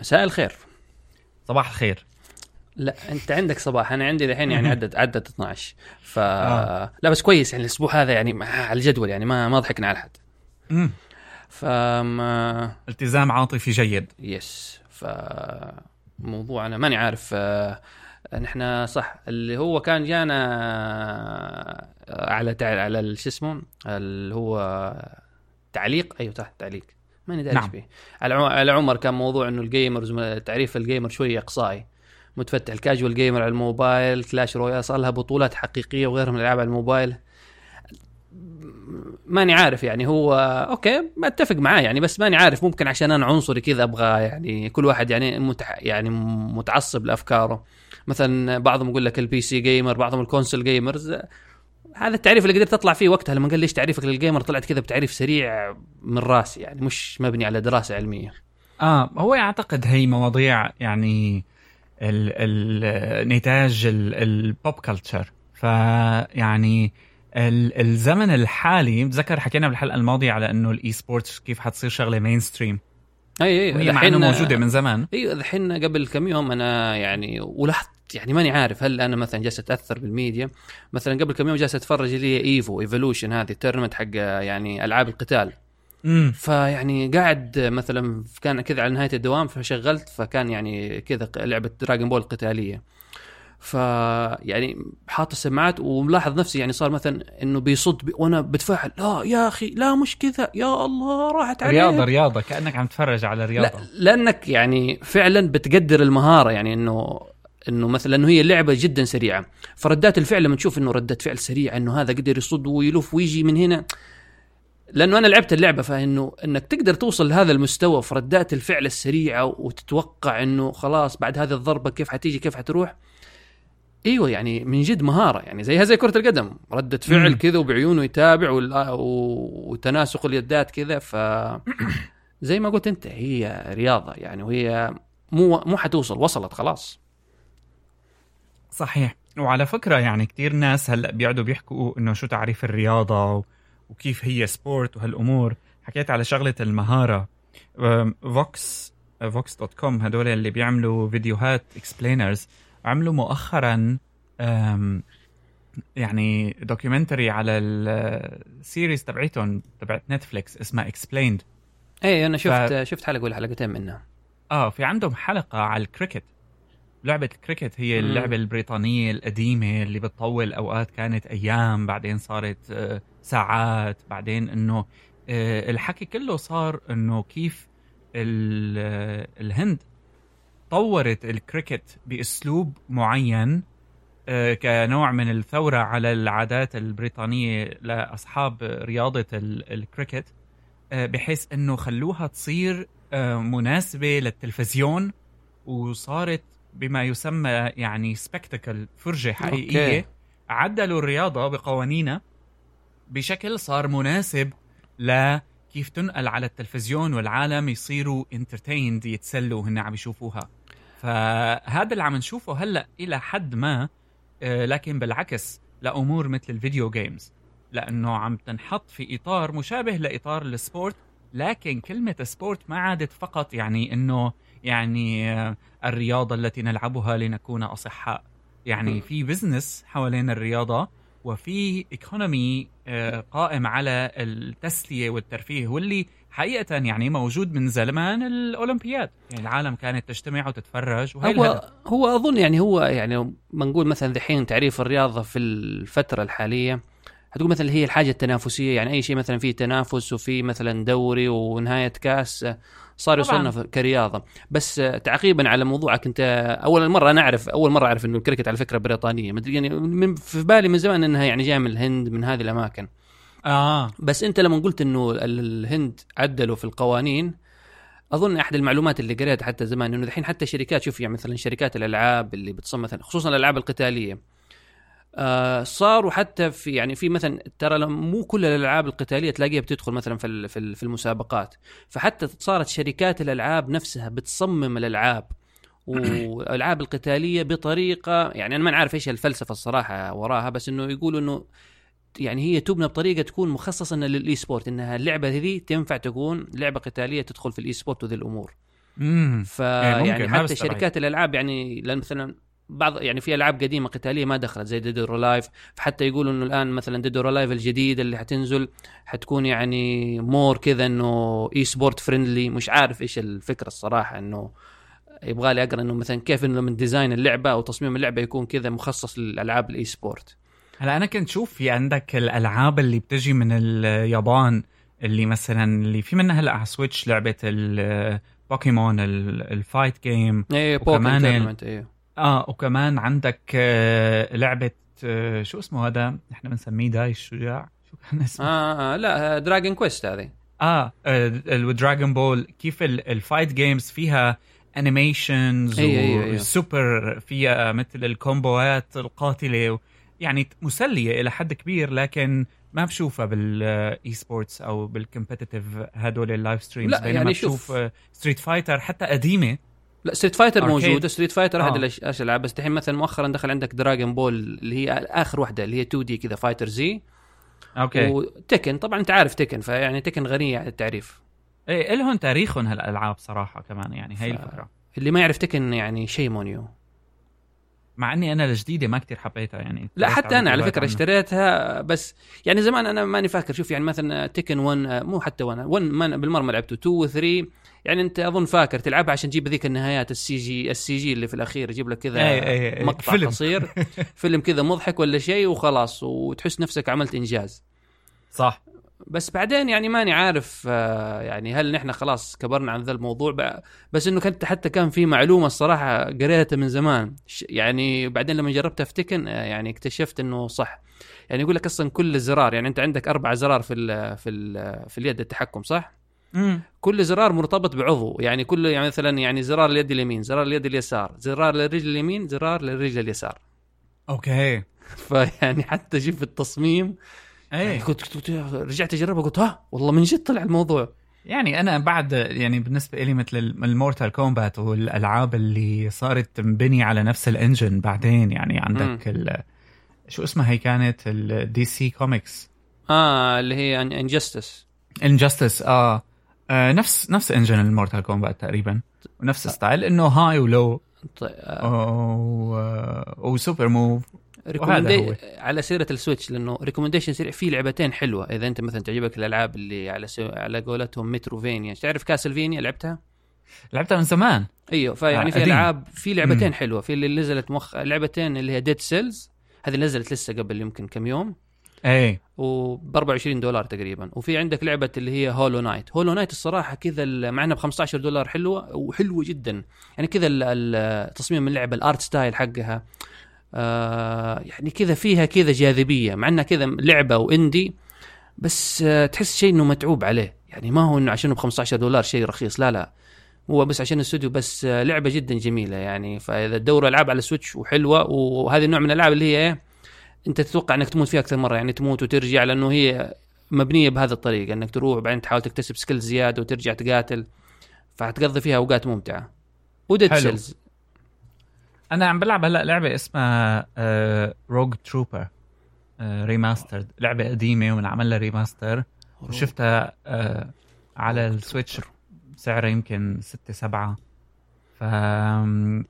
مساء الخير. صباح الخير. لا انت عندك صباح. أنا عندي الحين يعني عدت عدت 12 ف آه. لا بس كويس يعني الأسبوع هذا يعني على الجدول يعني ما ما ضحكنا على حد. مم. فما التزام عاطفي جيد. يس. ف موضوع أنا ماني عارف آه، نحن صح اللي هو كان جانا آه، على تع... على شو اسمه اللي هو تعليق. أيوه تحت تعليق. ماني داري نعم. نعم. على عم- على عمر كان موضوع إنه ال gamers تعريف ال gamer شوية إقصائي متفتح ال casual gamer على الموبايل Clash Royale صار لها بطولات حقيقية وغيرها من الألعاب على الموبايل ماني عارف يعني هو okay أتفق معاه يعني بس ماني عارف ممكن عشان أنا عنصري كذا أبغى يعني كل واحد يعني متح يعني متعصب لأفكاره مثلا بعضهم يقول لك ال PC gamer بعضهم ال console gamers هذا التعريف اللي قدرت أطلع فيه وقتها لما قال ليش تعريفك لل gamer طلعت كذا بتعريف سريع من راسي يعني مش مبني على دراسة علمية. آه هو أعتقد هي مواضيع يعني ال ال نتاج ال pop culture فيعني ال- الزمن الحالي بتذكر حكينا بالحلقة الماضية على إنه ال esports كيف حتصير شغلة mainstream أي اي انه موجودة من زمان. أيوه الحين قبل كم يوم أنا يعني ولاحظت يعني ماني عارف هل أنا مثلا جالس أتأثر بالميديا. مثلا قبل كم يوم جالس أتفرج اللي هي Evo Evolution هذه ال tournament حق يعني ألعاب القتال. امم فيعني قاعد مثلا كان كذا على نهاية الدوام فشغلت فكان يعني كذا لعبة Dragon Ball قتالية. ف يعني حاط السماعات وملاحظ نفسي يعني صار مثلا إنه بيصد بي وأنا بتفاعل لا يا أخي لا مش كذا يا الله راحت عليه رياضة رياضة كأنك عم تتفرج على رياضة. لا لأنك يعني فعلا بتقدر المهارة يعني إنه إنه مثلا إنه هي لعبة جدا سريعة. فردات الفعل لما تشوف إنه ردة فعل سريعة إنه هذا قدر يصد ويلف ويجي من هنا. لأنه أنا لعبت اللعبة فإنه إنك تقدر توصل لهذا المستوى في ردات الفعل السريعة وتتوقع إنه خلاص بعد هذه الضربة كيف حتيجي كيف حتروح. أيوه يعني من جد مهارة يعني زيها زي كرة القدم. ردة فعل. كذا وبعيونه يتابع وتناسق اليدات كذا ف زي ما قلت أنت هي رياضة يعني وهي مو مو حتوصل وصلت خلاص. صحيح. وعلى فكرة يعني كتير ناس هلأ بيقعدوا بيحكوا إنه شو تعريف الرياضة وكيف هي sport وهالأمور. حكيت على شغلة المهارة. Vox Vox dot com هدول اللي بيعملوا فيديوهات explainers عملوا مؤخرا يعني documentary على ال series تبعتهم تبعت Netflix اسمها Explained اي أنا شفت ف... شفت حلقة ولا حلقتين منها. آه في عندهم حلقة على الكريكت لعبة الكريكت هي. اللعبة البريطانية القديمة اللي بتطول أوقات كانت أيام بعدين صارت آه، ساعات بعدين إنه آه، الحكي كله صار إنه كيف آه، الهند طورت الكريكت بأسلوب معين كنوع من الثورة على العادات البريطانية لأصحاب رياضة ال- الكريكت بحيث إنه خلوها تصير مناسبة للتلفزيون وصارت بما يسمى يعني spectacle فرجة حقيقية okay. عدلوا الرياضة بقوانينها بشكل صار مناسب لكيف تنقل على التلفزيون والعالم يصيروا entertained يتسلوا هن عم يشوفوها فهذا اللي عم نشوفه هلأ إلى حد ما آه، لكن بالعكس لأمور مثل ال video games لأنه عم تنحط في إطار مشابه لإطار ال sport لكن كلمة sport ما عادت فقط يعني إنه يعني آه، الرياضة التي نلعبها لنكون أصحاء يعني. في business حوالين الرياضة وفي economy قائم على التسلية والترفيه واللي حقيقة يعني موجود من زمان الأولمبياد يعني العالم كانت تجتمع وتتفرج وهي الهدف. هو هو أظن يعني هو يعني ما نقول مثلا ذحين تعريف الرياضة في الفترة الحالية هتقول مثلا هي الحاجة التنافسية يعني أي شيء مثلا فيه تنافس وفي مثلا دوري ونهاية كأس صار. يصنف كرياضة. بس تعقيبا على موضوعك أنت أول مرة أنا أعرف أول مرة أعرف إنه الكريكت على فكرة بريطانية. مدري يعني من في بالي من زمان إنها يعني جاية من الهند من هذه الأماكن. آه. بس أنت لما قلت إنه ال- الهند عدلوا في القوانين أظن أحد المعلومات اللي قريتها حتى زمان إنه الحين حتى شركات شوف يعني مثلا شركات الألعاب اللي بتصمم مثلا خصوصا الألعاب القتالية. آه صاروا حتى في يعني في مثلا ترى مو كل الألعاب القتالية تلاقيها بتدخل مثلا في في ال- في المسابقات. فحتى صارت شركات الألعاب نفسها بتصمم الألعاب والألعاب القتالية بطريقه يعني أنا ما عارف إيش الفلسفة الصراحة وراها بس إنه يقولوا إنه يعني هي تبنى بطريقة تكون مخصصة لل esport إنها اللعبة ذي تنفع تكون لعبة قتالية تدخل في ال esport وذي الأمور. امم فيعني حتى شركات الألعاب يعني مثلا بعض يعني في ألعاب قديمة قتالية ما دخلت زي Dead or Alive فحتى يقولوا إنه الآن مثلا Dead or Alive الجديده اللي حتنزل حتكون يعني more كذا إنه esport friendly مش عارف إيش الفكرة الصراحة إنه يبغى لي أقرأ إنه مثلا كيف إنه من design اللعبة أو تصميم اللعبة يكون كذا مخصص للألعاب ال esport هلا أنا كنت شوف في عندك الألعاب اللي بتجي من اليابان اللي مثلا اللي في منها هلا على Switch لعبة البوكيمون ال fight game إيه بوكيمون إيه. آه وكمان عندك آه لعبة آه شو اسمه هذا؟ إحنا بنسميه داي الشجاع شو كان اسمه؟ آه, آه لا Dragon Quest هذه. آه, Dragon Ball كيف ال fight games فيها animations وسوبر فيها مثل الكومبوات القاتلة يعني مسلية إلى حد كبير لكن ما بشوفها بال esports أو بال competitive هدول ال live streams لا بينما يعني بشوف Street Fighter حتى قديمة. لا Street Fighter موجودة. Street Fighter احد الألعاب. بس الحين مثلا مؤخرا دخل عندك Dragon Ball اللي هي آخر واحدة اللي هي 2D كذا fighter زي okay. و Tekken طبعا أنت عارف Tekken فيعني Tekken غنية عن التعريف. إيه لهم تاريخهم هالألعاب صراحة كمان يعني هي ف... الفكرة. اللي ما يعرف Tekken يعني شيء مونيو مع إني أنا الجديدة ما كتير حبيتها يعني لا حتى أنا على فكرة اشتريتها بس يعني زمان أنا ماني فاكر. شوف يعني مثلا Tekken 1 مو حتى 1 1 ما بالمرة ما لعبته. 2 و 3 يعني أنت أظن فاكر تلعبها عشان تجيب ذيك النهايات السي جي السي جي اللي في الأخير يجيب لك كذا مقطع فيلم. قصير. فيلم كذا مضحك ولا شيء وخلاص وتحس نفسك عملت إنجاز. صح. بس بعدين يعني ماني عارف آه، يعني هل نحن خلاص كبرنا عن ذا الموضوع؟ بس إنه كنت حتى كان في معلومة الصراحة قريتها من زمان. يعني بعدين لما جربتها في تكن آه، يعني اكتشفت إنه صح. يعني يقول لك أصلا كل زرار يعني أنت عندك أربع زرار في ال في ال في اليد التحكم صح؟ مم. كل زرار مرتبط بعضو. يعني كل يعني مثلا يعني زرار اليد اليمين زرار اليد اليسار زرار للرجل اليمين زرار للرجل اليسار. okay. فيعني حتى شوف التصميم. إيه. كنت, كنت رجعت أجربها قلت ها والله من جد طلع الموضوع. يعني أنا بعد يعني بالنسبة لي مثل ال Mortal Kombat والألعاب اللي صارت تنبني على نفس ال engine بعدين يعني عندك ال شو اسمها هي كانت؟ ال DC Comics آه اللي هي Injustice Injustice آه. نفس نفس engine ال Mortal Kombat تقريبا. ونفس ستايل إنه هاي ولو طيب آه. و super move recommendي... على سيرة ال Switch لأنه recommendation سريع. في لعبتين حلوة. إذا أنت مثلا تعجبك الألعاب اللي على س... على قولتهم Metroidvania تعرف Castlevania لعبتها؟ لعبتها من زمان. أيوه فيعني آه في العاب في لعبتين حلوة. في اللي نزلت مخ لعبتين اللي هي Dead Cells هذه نزلت لسه قبل يمكن كم يوم. اي وب 24 دولار تقريبا. وفي عندك لعبة اللي هي Hollow Knight Hollow Knight الصراحة كذا مع إنها ب 15 دولار حلوة وحلوة جدا. يعني كذا تصميم اللعبة ال art style حقها آه يعني كذا فيها كذا جاذبية مع إنها كذا لعبة و indie بس آه تحس شيء إنه متعوب عليه. يعني ما هو إنه عشانه ب 15 دولار شيء رخيص لا لا. هو بس عشان الاستوديو بس آه لعبة جدا جميلة يعني. فإذا تدوروا ألعاب على Switch وحلوة وهذه النوع من الألعاب اللي هي إيه؟ أنت تتوقع أنك تموت فيها أكثر مرة يعني تموت وترجع لأنه هي مبنية بهذا الطريقة أنك تروح بعدين تحاول تكتسب skill زيادة وترجع تقاتل فحتقضي فيها أوقات ممتعة. و Dead Cells أنا عم بلعب هلأ لعبة اسمها Rogue Trooper Remastered لعبة قديمة ونعمل لها remaster وشفتها uh, على ال Switch سعرها يمكن ستة سبعة. ف آه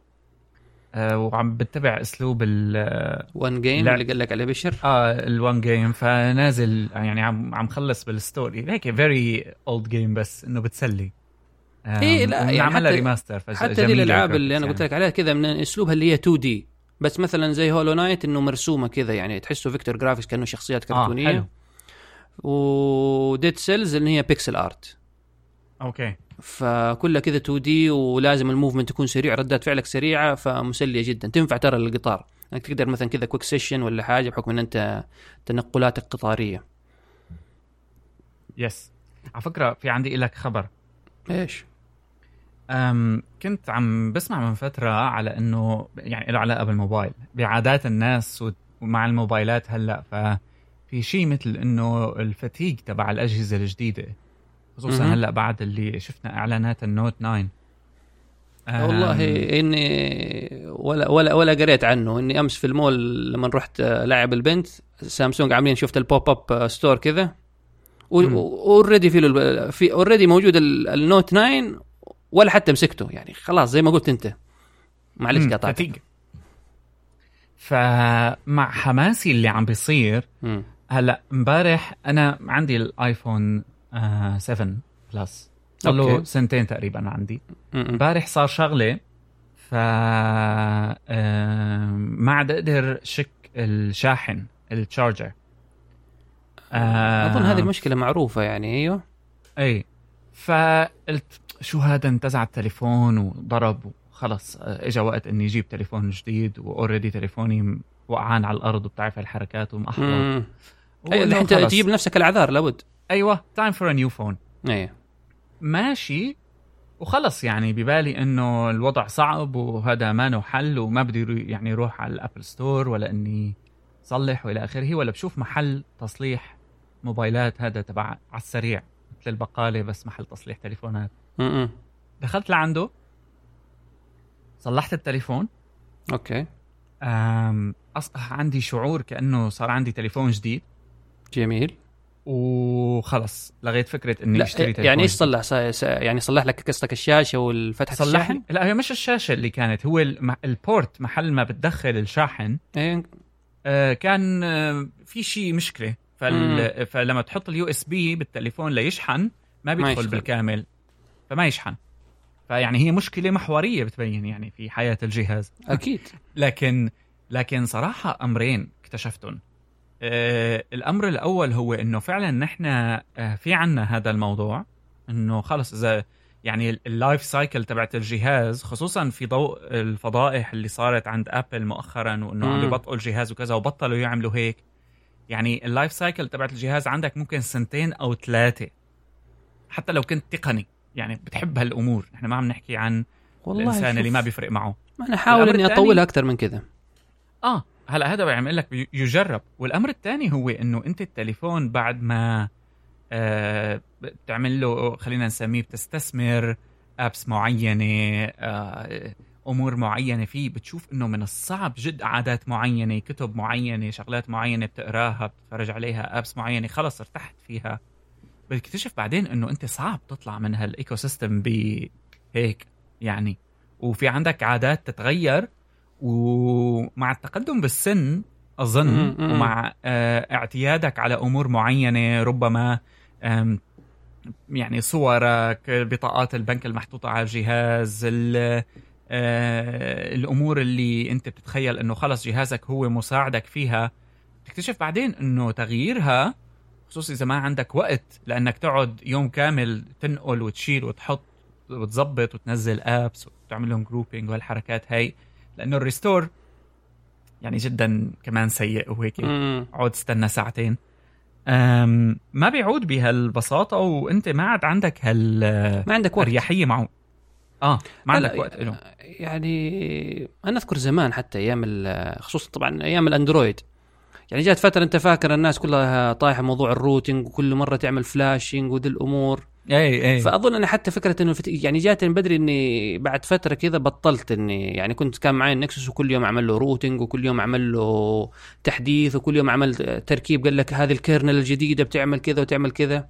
وعم بتبع أسلوب ال one game اللي قال لك عليه بشر؟ آه ال one game فنازل يعني عم عم خلص بال story. هيك very old game بس إنه بتسلي. اي لا يعني عملها remaster حتى دي الألعاب اللي أنا قلت لك عليها كذا من أسلوبها اللي هي 2D بس مثلا زي Hollow Knight إنه مرسومة كذا يعني تحسه vector graphics كأنه شخصيات كرتونية. آه حلو. و Dead Cells اللي هي pixel art okay. فكلها كذا 2D ولازم ال movement يكون سريع ردات فعلك سريعة فمسلية جدا. تنفع ترى للقطار. انك تقدر مثلا كذا quick session ولا حاجة بحكم إن أنت تنقلاتك قطاريه يس على فكرة في عندي لك خبر. إيش؟ أم كنت عم بسمع من فترة على إنه يعني له علاقة بالموبايل. بعادات الناس ومع الموبايلات هلأ ففي شيء مثل إنه الفتيق تبع الأجهزة الجديدة خصوصا هلأ بعد اللي شفنا إعلانات النوت 9 والله إني ولا ولا ولا قريت عنه. إني أمس في المول لما رحت لاعب البنت سامسونج عاملين شفت ال pop up store كذا. already في في already موجود ال Note 9 ولا حتى مسكته. يعني خلاص زي ما قلت أنت. معلش فتيج. فمع حماسي اللي عم بيصير. هلأ امبارح أنا عندي ال iPhone آه 7 Plus صار له. سنتين تقريبا عندي. امبارح صار شغلة ف آه، ما عاد أقدر شك الشاحن ال charger آه، أظن هذه المشكلة معروفة يعني أيوه اي فقلت شو هذا انتزع التليفون وضرب وخلص آه، اجى وقت إني أجيب تليفون جديد و already تليفوني وقعان على الأرض وبتعرف الحركات ومأحلى مم. أيوه وإنه الحين خلص. تجيب نفسك الاعذار لابد أيوه time for a new phone أيوه ماشي. وخلص يعني ببالي إنه الوضع صعب وهذا ما له حل وما بدي يعني أروح على ال Apple Store ولا إني صلح وإلى آخره ولا بشوف محل تصليح موبايلات هذا تبع على السريع مثل البقالة بس محل تصليح تليفونات. مم. دخلت لعنده صلحت التليفون. okay. أم اصبح عندي شعور كأنه صار عندي تليفون جديد. جميل. وخلص لغيت فكرة إني أشتري تليفون يعني إيش. صلح؟ يعني صلح لك قصتك الشاشة والفتحه صلح الشاحن؟ لا هي مش الشاشة اللي كانت هو الم- ال port محل ما بتدخل الشاحن إيه. آه، كان آه، في شيء مشكلة. فال... فلما تحط ال USB بالتليفون ليشحن ما بيدخل يشتغل. بالكامل فما يشحن. فيعني هي مشكلة محورية بتبين يعني في حياة الجهاز. أكيد. لكن لكن صراحة أمرين اكتشفتهم آه الأمر الأول هو إنه فعلا نحن آه في عنا هذا الموضوع إنه خلص إذا يعني ال- ال life cycle تبعت الجهاز خصوصا في ضوء الفضائح اللي صارت عند Apple مؤخرا وإنه عم. يبطئوا الجهاز وكذا وبطلوا يعملوا هيك. يعني ال life cycle تبعت الجهاز عندك ممكن سنتين أو ثلاثة. حتى لو كنت تقني يعني بتحب هالأمور. نحن ما عم نحكي عن والله الإنسان اللي ما بيفرق معه. أنا احاول إني اطولها أكثر من كذا آه. هلا هذا بيعمل لك يجرب. والأمر الثاني هو إنه أنت التليفون بعد ما آه بتعمل له خلينا نسميه بتستثمر ابس معينة آه أمور معينة فيه بتشوف إنه من الصعب جد عادات معينة كتب معينة شغلات معينة بتقراها بتتفرج عليها ابس معينة خلص ارتحت فيها. بتكتشف بعدين إنه أنت صعب تطلع من هال ecosystem بهيك يعني. وفي عندك عادات تتغير ومع التقدم بالسن أظن. ومع آه، اعتيادك على أمور معينة ربما يعني صورك بطاقات البنك المحطوطة على الجهاز ال- آه، الأمور اللي أنت بتتخيل إنه خلص جهازك هو مساعدك فيها تكتشف بعدين إنه تغييرها خصوصا إذا ما عندك وقت لأنك تقعد يوم كامل تنقل وتشيل وتحط وتظبط وتنزل apps وتعمل لهم grouping والحركات هاي لأنه ال restore يعني جدا كمان سيء وهيك. عود استنى ساعتين. أم ما بيعود بهالبساطة وأنت ما عاد عندك هالاريحيه ما عندك وقت. معه. آه ما عندك وقت له يعني أنا أذكر زمان حتى أيام خصوصا طبعا أيام الأندرويد. يعني جات فترة أنت فاكر الناس كلها طايحة موضوع ال rooting وكل مرة تعمل flashing وذي الأمور. أي أي. فأظن أنا حتى فكرة إنه فت... يعني جاتني من بدري إني بعد فترة كذا بطلت إني يعني كنت كان معي ال Nexus وكل يوم أعمل له rooting وكل يوم أعمل له تحديث وكل يوم عمل تركيب قال لك هذه ال kernel الجديدة بتعمل كذا وتعمل كذا.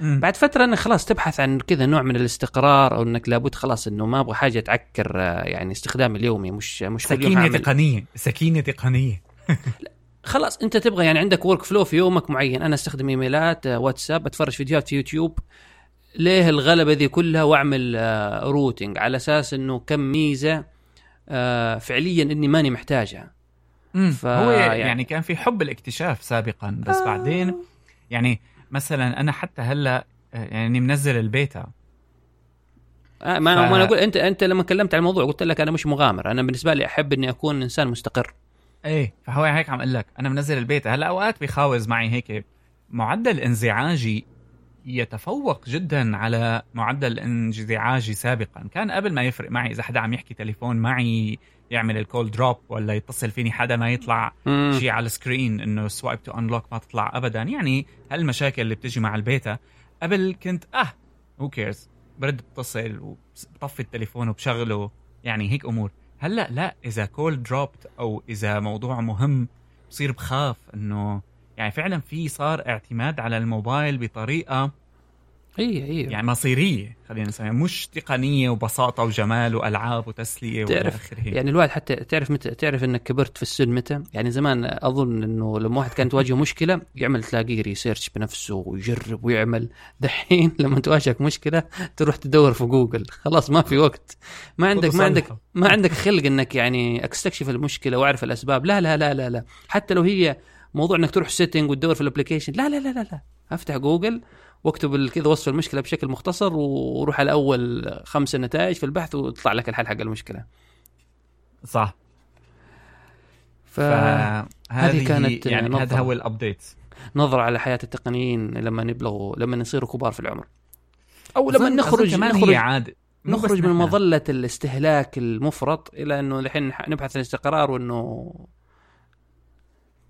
مم. بعد فترة إنك خلاص تبحث عن كذا نوع من الاستقرار أو إنك لابد خلاص إنه ما أبغى حاجة تعكر يعني استخدامي اليومي مش مش كل يوم سكينة. تقنية سكينة تقنية. خلاص أنت تبغى يعني عندك workflow في يومك معين. أنا أستخدم إيميلات آه، واتساب أتفرج فيديوهات في يوتيوب. ليه الغلبة ذي كلها واعمل آه، routing على أساس إنه كم ميزة آه، فعليا إني ماني محتاجها. ف- هو يعني, يعني- كان في حب الاكتشاف سابقا بس آه. بعدين يعني مثلا أنا حتى هلأ آه، يعني منزل البيتا. آه، ما ف- ما أنا أقول انت أنت لما كلمت عن الموضوع قلت لك أنا مش مغامر أنا بالنسبة لي أحب إني أكون إنسان مستقر. إيه فهو هيك عم أقول لك أنا منزل البيتا. هلأ أوقات بيخاوز معي هيك معدل انزعاجي يتفوق جدا على معدل انزعاجي سابقا. كان قبل ما يفرق معي إذا حدا عم يحكي تليفون معي يعمل ال call drop ولا يتصل فيني حدا ما يطلع. شيء على ال screen إنه swipe to unlock ما تطلع ابدا. يعني هالمشاكل اللي بتجي مع البيتا. قبل كنت آه who cares برد بتصل وبطفي التليفون وبشغله. يعني هيك أمور. هلأ لا إذا call dropped أو إذا موضوع مهم بصير بخاف إنه يعني فعلا في صار اعتماد على الموبايل بطريقة اي اي يعني مصيرية خلينا نسميها مش تقنية وبساطة وجمال وألعاب وتسلية تعرف يعني الواحد حتى تعرف متى تعرف إنك كبرت في السن متى؟ يعني زمان أظن إنه لما واحد كانت تواجهه مشكلة يعمل تلاقيه ريسيرش بنفسه ويجرب ويعمل. دحين لما تواجهك مشكلة تروح تدور في جوجل. خلاص ما في وقت. ما عندك ما عندك ما عندك خلق إنك يعني أستكشف المشكلة وأعرف الأسباب. لا لا لا لا لا. حتى لو هي موضوع إنك تروح setting وتدور في ال application لا لا لا لا لا. أفتح جوجل واكتب كذا وصف المشكلة بشكل مختصر وروح على أول خمس نتائج في البحث ويطلع لك الحل حق المشكلة. صح. فهذه كانت يعني هذا هو الابديت نظرة على حياة التقنيين لما نبلغوا لما نصيروا كبار في العمر. أو لما نخرج كمان نخرج هي عاد نخرج من مظلة الاستهلاك المفرط إلى إنه الحين نبحث عن الاستقرار وإنه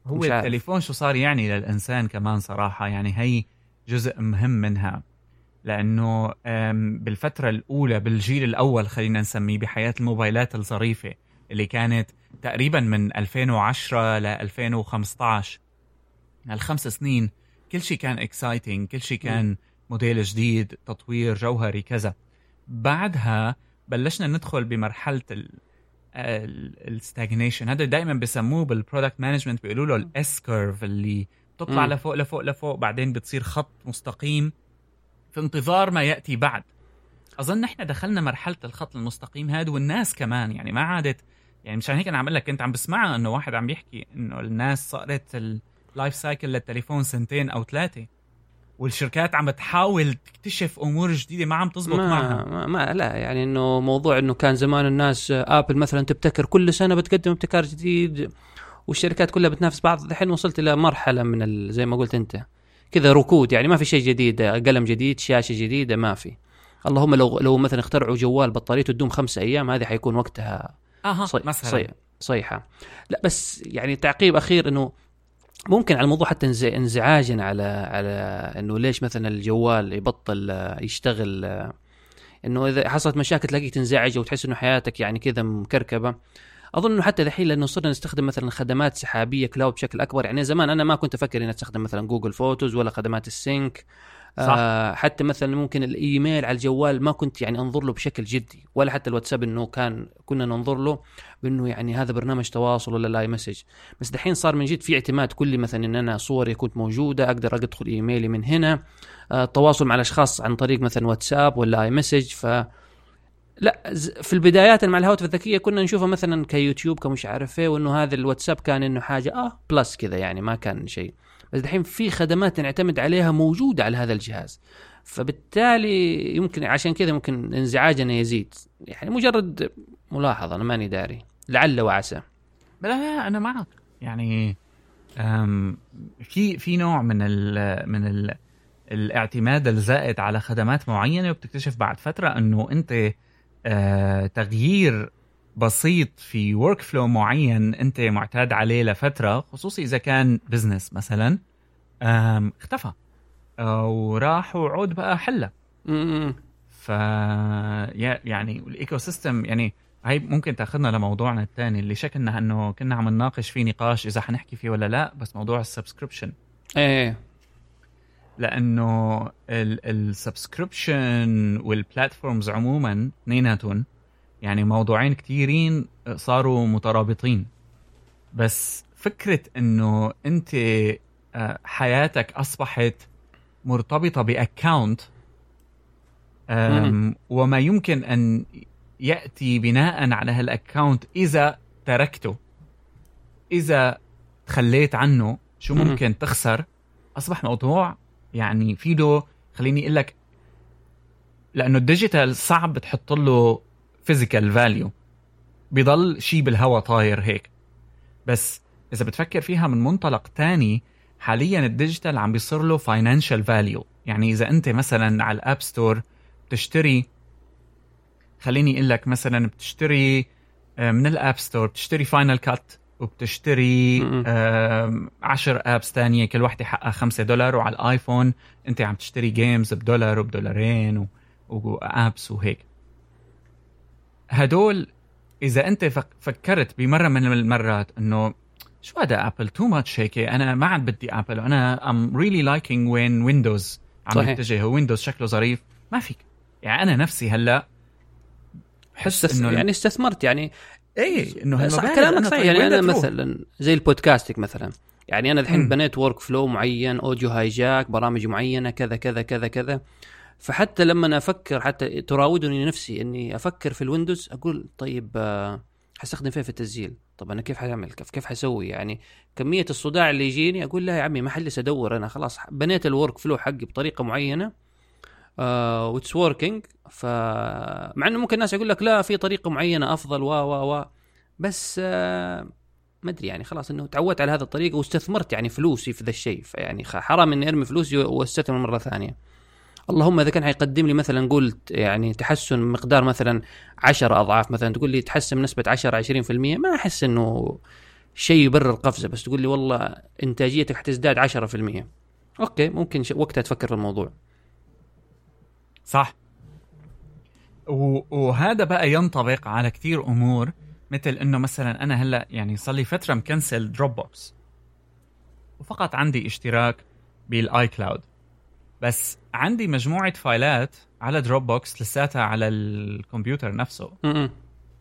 هو التليفون شو صار يعني للإنسان كمان صراحة؟ يعني هي جزء مهم منها. لأنه بالفترة الأولى بالجيل الأول خلينا نسميه بحياة الموبايلات الظريفة اللي كانت تقريبا من 2010 ل 2015 الخمس سنين كل شيء كان exciting كل شيء كان موديل جديد تطوير جوهري كذا. بعدها بلشنا ندخل بمرحلة ال stagnation هذا دائما بسموه بال product management بيقولوا له ال S curve اللي بتطلع لفوق لفوق لفوق بعدين بتصير خط مستقيم في انتظار ما يأتي بعد. أظن نحن دخلنا مرحلة الخط المستقيم هذا والناس كمان يعني ما عادت يعني مشان هيك أنا عم لك كنت عم بسمعها إنه واحد عم بيحكي إنه الناس صارت ال life cycle للتليفون سنتين أو ثلاثة. والشركات عم تحاول تكتشف أمور جديدة ما عم تزبط ما معها. ما, ما لا يعني إنه موضوع إنه كان زمان الناس ابل مثلا تبتكر كل سنة بتقدم ابتكار جديد والشركات كلها بتنافس بعض الحين وصلت إلى مرحلة من زي ما قلت أنت كذا ركود يعني ما في شيء جديد قلم جديد شاشة جديدة ما في. اللهم لو لو مثلا اخترعوا جوال بطاريته تدوم خمسة أيام هذه حيكون وقتها أها صي مثلا. صي صيحة. لا بس يعني تعقيب أخير إنه ممكن على الموضوع حتى انزعاجا على على إنه ليش مثلا الجوال يبطل يشتغل إنه إذا حصلت مشاكل تلاقيك تنزعج وتحس إنه حياتك يعني كذا مكركبة. أظن إنه حتى الحين لأنه صرنا نستخدم مثلا خدمات سحابية cloud بشكل أكبر. يعني زمان أنا ما كنت أفكر إني أستخدم مثلا Google Photos ولا خدمات ال sync صح. آه حتى مثلا ممكن الإيميل على الجوال ما كنت يعني أنظر له بشكل جدي ولا حتى الواتساب إنه كان كنا ننظر له بإنه يعني هذا برنامج تواصل ولا لا iMessage. بس دحين صار من جد في اعتماد كلي مثلا إن أنا صوري كنت موجودة أقدر أدخل إيميلي من هنا. آه التواصل مع الأشخاص عن طريق مثلا واتساب ولا iMessage. ف لا في البدايات مع الهواتف الذكية كنا نشوفها مثلا كيوتيوب كمش عارف إيه وإنه هذا الواتساب كان إنه حاجة آه plus كذا يعني ما كان شيء. بس الحين في خدمات نعتمد عليها موجودة على هذا الجهاز. فبالتالي يمكن عشان كذا ممكن انزعاجنا يزيد. يعني مجرد ملاحظة أنا ماني داري. لعل وعسى. لا لا أنا معك. يعني في في نوع من ال من ال الاعتماد الزائد على خدمات معينة وبتكتشف بعد فترة إنه أنت آه تغيير بسيط في workflow معين أنت معتاد عليه لفترة خصوصي إذا كان business مثلا اختفى وراح وعود بقى حلة. ف يعني ال ecosystem يعني هي ممكن تأخذنا لموضوعنا الثاني اللي شكلنا إنه كنا عم نناقش فيه نقاش إذا حنحكي فيه ولا لا بس موضوع ال subscription. إيه. لأنه ال subscription وال platforms عموما اثنيناتهم يعني موضوعين كثيرين صاروا مترابطين. بس فكرة إنه أنت آه، حياتك أصبحت مرتبطة ب account وما يمكن أن يأتي بناء على هال account إذا تركته. إذا تخليت عنه شو ممكن تخسر. أصبح موضوع يعني في له خليني أقول لك لأنه ال digital صعب بتحط له physical value بضل شيء بالهوا طاير هيك. بس إذا بتفكر فيها من منطلق تاني حاليا ال digital عم بيصير له financial value يعني إذا أنت مثلا على ال App Store بتشتري خليني أقول لك مثلا بتشتري آه، من ال App Store بتشتري Final Cut وبتشتري 10 apps ثانية كل وحدة حقها 5 دولار وعلى الآيفون أنت عم تشتري games بدولار وبدولارين و apps وهيك. هدول إذا أنت فكرت بمرة من المرات إنه شو هذا Apple too much هيك أنا ما عاد بدي Apple أنا I'm really liking where Windows عم. يتجه. Windows شكله ظريف. ما فيك. يعني أنا نفسي هلأ استث... إنه يعني استثمرت. يعني إيه إنه صح كلامك صحيح. طيب. يعني أنا تروح؟ مثلا زي ال podcasting مثلا. يعني أنا الحين. بنيت workflow معين Audio Hijack برامج معينة كذا كذا كذا كذا. فحتى لما أفكر حتى تراودني نفسي إني أفكر في ال Windows أقول طيب آه، حستخدم فين في التسجيل؟ طب أنا كيف حأعمل؟ كيف كيف حسوي؟ يعني كمية الصداع اللي يجيني أقول لا يا عمي ما حجلس ادور أنا خلاص بنيت ال workflow حقي بطريقة معينة و it's working فمع إنه ممكن الناس يقول لك لا في طريقة معينة أفضل و و و. بس آه، ما أدري يعني خلاص إنه تعودت على هذا الطريقة واستثمرت يعني فلوسي في ذا الشيء. فيعني حرام إني أرمي فلوسي وأستثمر مرة ثانية. اللهم إذا كان حيقدم لي مثلا قلت يعني تحسن مقدار مثلا 10 أضعاف مثلا تقول لي تحسن بنسبة 10 20% ما أحس إنه شيء يبرر قفزة بس تقول لي والله إنتاجيتك حتزداد 10% okay ممكن. وقتها تفكر في الموضوع صح. وهذا بقى ينطبق على كتير أمور مثل إنه مثلا أنا هلأ يعني صار لي فترة مكنسل Dropbox وفقط عندي اشتراك بال iCloud بس عندي مجموعة فايلات على Dropbox لساتها على الكمبيوتر نفسه.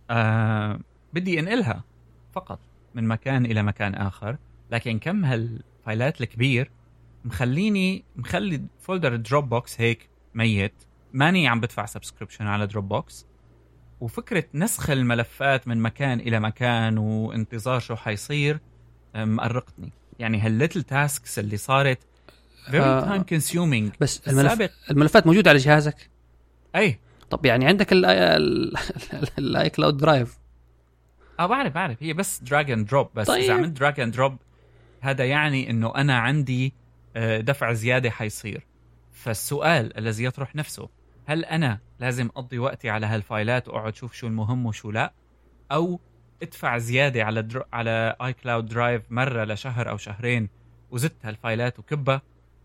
آه بدي انقلها فقط من مكان إلى مكان آخر. لكن كم هالفايلات الكبير مخليني مخلي folder Dropbox هيك ميت. ماني عم بدفع subscription على Dropbox وفكرة نسخ الملفات من مكان إلى مكان وانتظار شو حيصير آه، مؤرقتني يعني هال little tasks اللي صارت آه. time consuming بس الملف... السابق الملفات موجودة على جهازك؟ أي. طب يعني عندك ال iCloud Drive آه بعرف بعرف. هي بس drag and drop بس. طيب. اذا عملت drag and drop هذا يعني إنه أنا عندي آه، دفع زيادة حيصير. فالسؤال الذي يطرح نفسه هل أنا لازم أقضي وقتي على هالفايلات وأقعد شوف شو المهم وشو لا؟ أو أدفع زيادة على Dro... على iCloud Drive مرة لشهر أو شهرين وزدت هالفايلات وكبها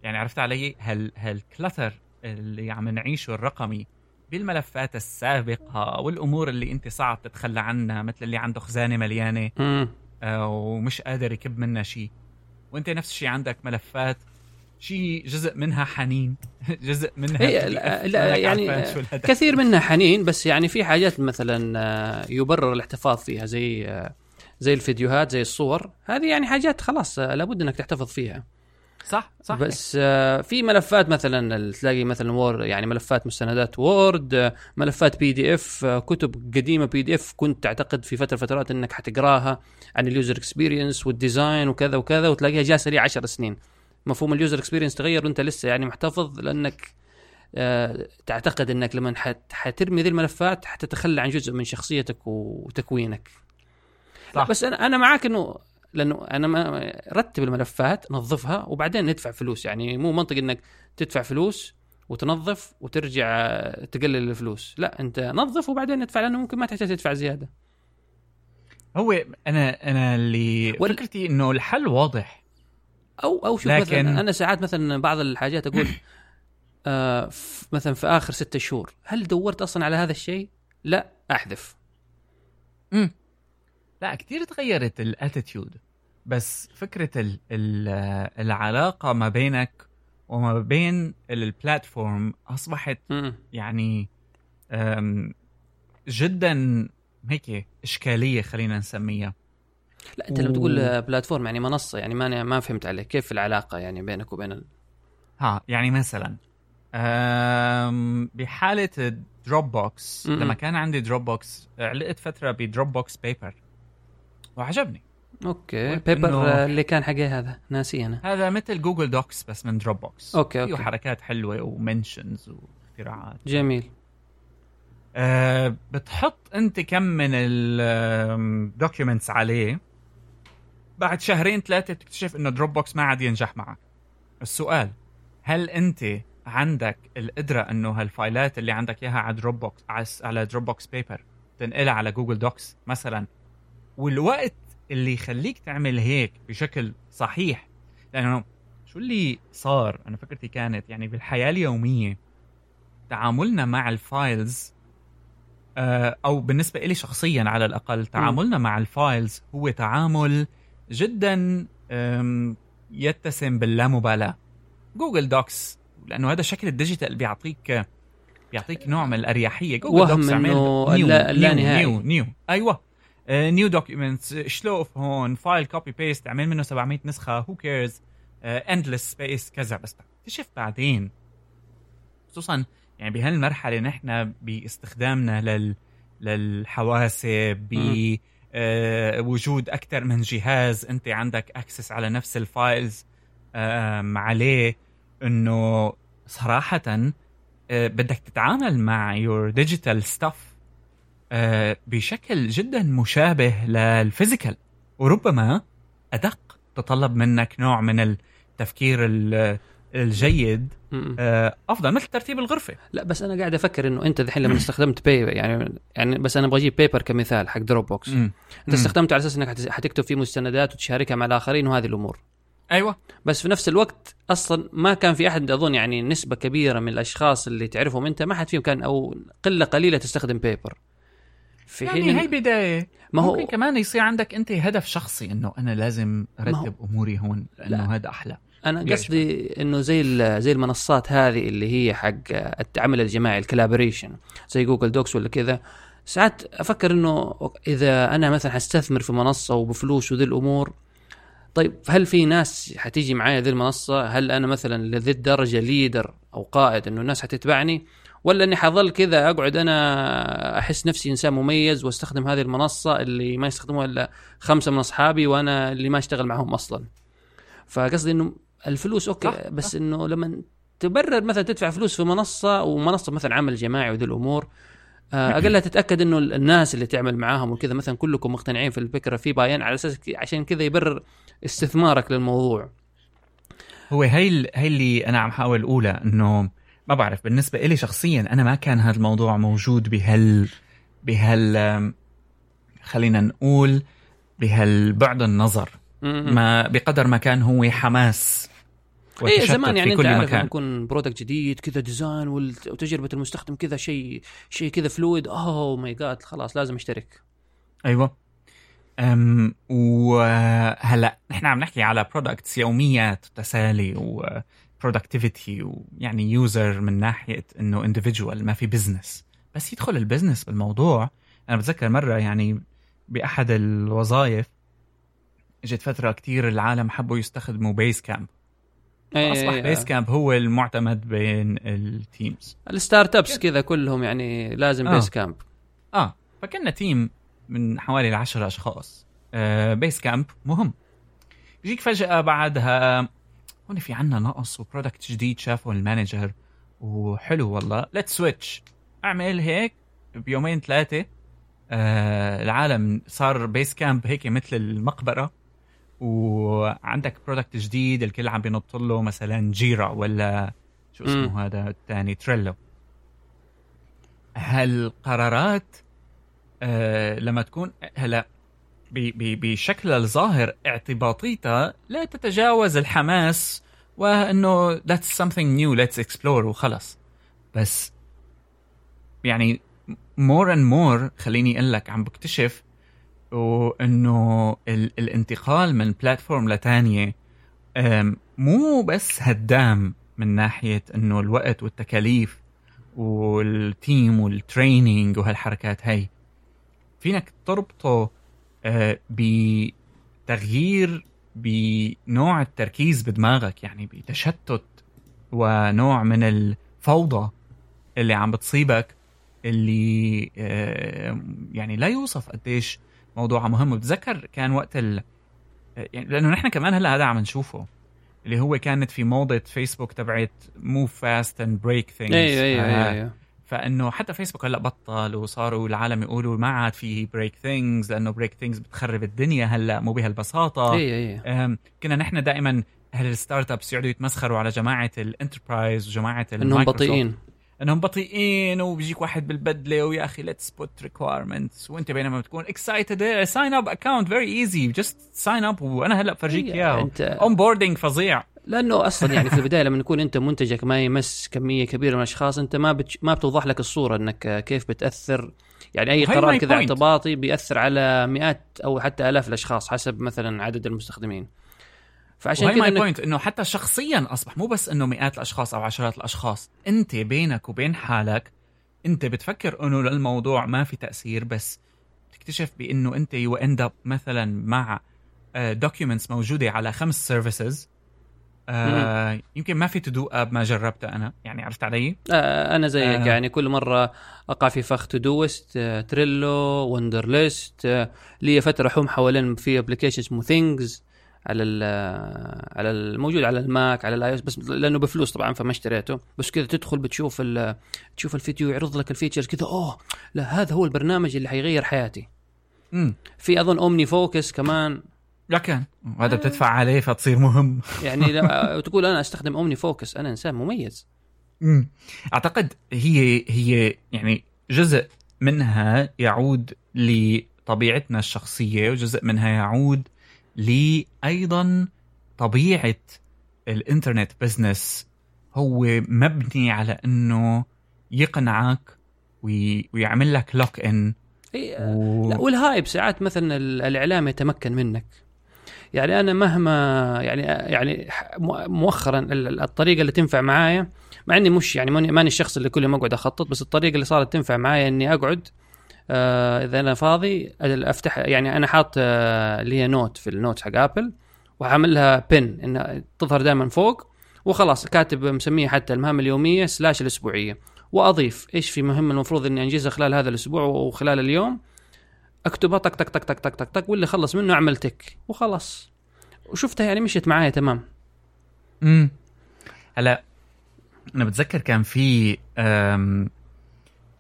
يعني عرفت علي هال هال clutter اللي عم نعيشه الرقمي بالملفات السابقة والأمور اللي أنت صعب تتخلى عنها مثل اللي عنده خزانة مليانة مم. آه، ومش قادر يكب منها شيء وأنت نفس الشيء عندك ملفات شيء جزء منها حنين جزء منها هي PDF لا, لا يعني. كثير منها حنين بس يعني في حاجات مثلا آه، يبرر الاحتفاظ فيها زي آه، زي الفيديوهات زي الصور هذه يعني حاجات خلاص لابد إنك تحتفظ فيها صح صح. بس آه، في ملفات مثلا تلاقي مثلا Word يعني ملفات مستندات Word ملفات PDF كتب قديمة PDF كنت تعتقد في فترة فترات إنك حتقراها عن ال user experience وال design وكذا وكذا وتلاقيها جالسة لي 10 سنين. مفهوم ال user experience تغير وأنت لسه يعني محتفظ لأنك آه، تعتقد إنك لما حت- حترمي ذي الملفات حتتخلى عن جزء من شخصيتك وتكوينك. صح. بس أنا أنا معاك إنه لأنه أنا ما رتب الملفات نظفها وبعدين ندفع فلوس. يعني مو منطق إنك تدفع فلوس وتنظف وترجع تقلل الفلوس. لا أنت نظف وبعدين ندفع لأنه ممكن ما تحتاج تدفع زيادة. هو أنا أنا اللي وال- فكرتي إنه الحل واضح. أو أو شوف لكن- مثلا أنا ساعات مثلا بعض الحاجات أقول آه مثلا في آخر ستة شهور هل دورت أصلا على هذا الشيء؟ لا أحذف. مم. لا كتير تغيرت الأتيتيود. بس فكرة ال ال العلاقة ما بينك وما بين البلاتفورم أصبحت مم. يعني جدا هيك إشكالية خلينا نسميها. لا أنت لما تقول platform يعني منصة يعني ما ما فهمت عليك. كيف العلاقة يعني بينك وبين ال... ها يعني مثلا أم، بحالة Dropbox. لما كان عندي Dropbox علقت فترة ب Dropbox Paper وعجبني. okay. Paper إنه- آه، اللي كان حقي هذا. ناسي أنا. هذا مثل Google Docs بس من Dropbox okay okay. حركات حلوة و mentions واختراعات جميل. أه بتحط أنت كم من ال documents عليه. بعد شهرين ثلاثة بتكتشف إنه Dropbox ما عاد ينجح معك. السؤال هل أنت عندك القدرة إنه هالفايلات اللي عندك إياها على Dropbox على Dropbox Paper تنقلها على Google Docs مثلا والوقت اللي يخليك تعمل هيك بشكل صحيح. لأنه شو اللي صار؟ أنا فكرتي كانت يعني بالحياة اليومية تعاملنا مع ال files آه، أو بالنسبة لي شخصيا على الأقل تعاملنا مع ال files هو تعامل جدا يتسم باللامبالاة. Google Docs لأنه هذا شكل ال digital بيعطيك بيعطيك نوع من الأريحية. Google Docs عمل new new. new new. أيوه. new documents شلوف هون file copy paste اعمل منه 700 نسخة who cares endless space كذا بس اكتشف بعدين. خصوصا يعني بهالمرحلة نحن باستخدامنا لل للحواسب بوجود أكثر من جهاز أنت عندك access على نفس ال files عليه. إنه صراحة آه، بدك تتعامل مع your digital stuff آه، بشكل جدا مشابه لل physical. وربما أدق تطلب منك نوع من التفكير ال- الجيد. آه، أفضل مثل ترتيب الغرفة. لا بس أنا قاعد أفكر إنه أنت الحين لما استخدمت بي يعني يعني بس أنا أبغى أجيب Paper كمثال حق Dropbox. أنت استخدمته على أساس إنك حت- حتكتب فيه مستندات وتشاركها مع الآخرين وهذه الأمور. أيوه. بس في نفس الوقت أصلا ما كان في أحد أظن يعني نسبة كبيرة من الأشخاص اللي تعرفهم أنت ما حد فيهم كان أو قلة قليلة تستخدم Paper في يعني حين هي بداية ما هو ممكن كمان يصير عندك أنت هدف شخصي إنه أنا لازم أرتب أموري هون لأنه لا. هذا أحلى أنا قصدي إنه زي زي المنصات هذه اللي هي حق العمل الجماعي ال collaboration زي Google Docs ولا كذا ساعات أفكر إنه إذا أنا مثلا حستثمر في منصة وبفلوس وذي الأمور طيب هل في ناس حتيجي معايا ذي المنصة؟ هل أنا مثلا لذي الدرجة leader أو قائد إنه الناس حتتبعني؟ ولا إني حظل كذا أقعد أنا أحس نفسي إنسان مميز وأستخدم هذه المنصة اللي ما يستخدموها إلا خمسة من أصحابي وأنا اللي ما أشتغل معهم أصلا. فقصدي إنه الفلوس أوكي صح، بس إنه لما تبرر مثلا تدفع فلوس في منصة ومنصة مثلا عمل جماعي وذي الأمور آه، أقلها تتأكد إنه الناس اللي تعمل معاهم وكذا مثلا كلكم مقتنعين في الفكرة في باين على أساس عشان كذا يبرر استثمارك للموضوع هو هي هي اللي أنا عم حاول أقولها إنه ما بعرف بالنسبة إلي شخصيا أنا ما كان هذا الموضوع موجود بهال بهال خلينا نقول بهالبعد النظر. ما بقدر ما كان هو حماس إيه زمان يعني أنت كل عارف مكان. يكون product جديد كذا design وتجربة المستخدم كذا شيء شيء كذا fluid oh my god خلاص لازم اشترك أيوه. أم وهلا نحن عم نحكي على products يوميات تسالي و productivity ويعني user من ناحية إنه individual ما في business بس يدخل ال business بالموضوع. أنا بتذكر مرة يعني بأحد الوظائف إجت فترة كتير العالم حبوا يستخدموا Basecamp إيه، اصبح إيه، Basecamp هو المعتمد بين ال teams ال startups كذا كلهم يعني لازم آه. Basecamp آه فكنا team من حوالي العشرة أشخاص. آه Basecamp مهم. بيجيك فجأة بعدها هون في عنا نقص و product جديد شافه ال manager. وحلو والله. Let's switch أعمل هيك بيومين ثلاثة. آه العالم صار Basecamp هيك مثل المقبرة. وعندك product جديد الكل عم بينط له مثلا Jira ولا شو اسمه مم. هذا الثاني Trello هالقرارات آه لما تكون هلا ب- ب- بشكل الظاهر اعتباطيتها لا تتجاوز الحماس وإنه that's something new let's explore وخلص. بس يعني more and more خليني أقول لك عم بكتشف وإنه ال- الانتقال من platform لتانية مو بس هدام من ناحية إنه الوقت والتكاليف وال team وال training وهالحركات هاي. فيك تربطه بتغيير بنوع التركيز بدماغك يعني بتشتت ونوع من الفوضى اللي عم بتصيبك اللي آه، يعني لا يوصف قديش موضوع مهم. وبتذكر كان وقت ال يعني لأنه نحن كمان هلأ هذا عم نشوفه اللي هو كانت في موضة فيسبوك تبعت move fast and break things أيوه أيوه فإنه حتى فيسبوك هلأ بطل وصاروا العالم يقولوا ما عاد في break things لأنه break things بتخرب الدنيا هلأ مو بهالبساطه أيوه أيوه أم، كنا نحن دائما أهل ال startups يقعدوا يتمسخروا على جماعة ال enterprise وجماعة إنهم بطيئين. إنهم بطيئين وبيجيك واحد بالبدلة ويا أخي let's put requirements وأنت بينما بتكون excited sign up account very easy just sign up وأنا هلأ بفرجيك إيه، إياه. onboarding فظيع. لأنه أصلا يعني في البداية لما يكون أنت منتجك ما يمس كمية كبيرة من الأشخاص أنت ما بتش... ما بتوضح لك الصورة إنك كيف بتأثر. يعني أي قرار كذا. اعتباطي بيأثر على مئات أو حتى آلاف الأشخاص حسب مثلا عدد المستخدمين. فعشان كذا my point إنه حتى شخصيا أصبح مو بس إنه مئات الأشخاص أو عشرات الأشخاص أنت بينك وبين حالك أنت بتفكر إنه للموضوع ما في تأثير بس تكتشف بإنه أنت you end مثلا مع documents آه، موجودة على خمس services آه يمكن ما في to-do app ما جربته أنا يعني عرفت علي؟ آه أنا زيك آه. يعني كل مرة أقع في فخ Todoist آه Trello Wunderlist آه لي فترة حوم حوالين في application اسمه Things على على الموجود على ال Mac على الاي بس لأنه بفلوس طبعا فما اشتريته. بس كذا تدخل بتشوف تشوف الفيديو يعرض لك ال features كذا أوه لا هذا هو البرنامج اللي حيغير حياتي. امم في أظن OmniFocus كمان. لكن هذا بتدفع عليه فتصير مهم. يعني تقول أنا أستخدم OmniFocus أنا إنسان مميز. امم أعتقد هي هي يعني جزء منها يعود لطبيعتنا الشخصية وجزء منها يعود لايضا طبيعة ال internet business. هو مبني على إنه يقنعك ويعمل لك lock-in إيه و... لا وال hype ساعات مثلا الإعلام يتمكن منك. يعني أنا مهما يعني يعني مؤخرا الطريقة اللي تنفع معايا مع إني مش يعني ماني الشخص اللي كل يوم أقعد أخطط بس الطريقة اللي صارت تنفع معايا إني أقعد آه إذا أنا فاضي أفتح يعني أنا حاط آه هي note في ال note حق Apple وعامل لها pin انها تظهر دائما فوق وخلاص كاتب مسمية حتى المهام اليومية slash الأسبوعية وأضيف إيش في مهمه المفروض إني انجزها خلال هذا الأسبوع وخلال اليوم. اكتبها طق طق طق طق طق طق طق واللي خلص منه اعمل tick وخلاص. وشفتها يعني مشيت معايا تمام. امم هلا أنا بتذكر كان في أم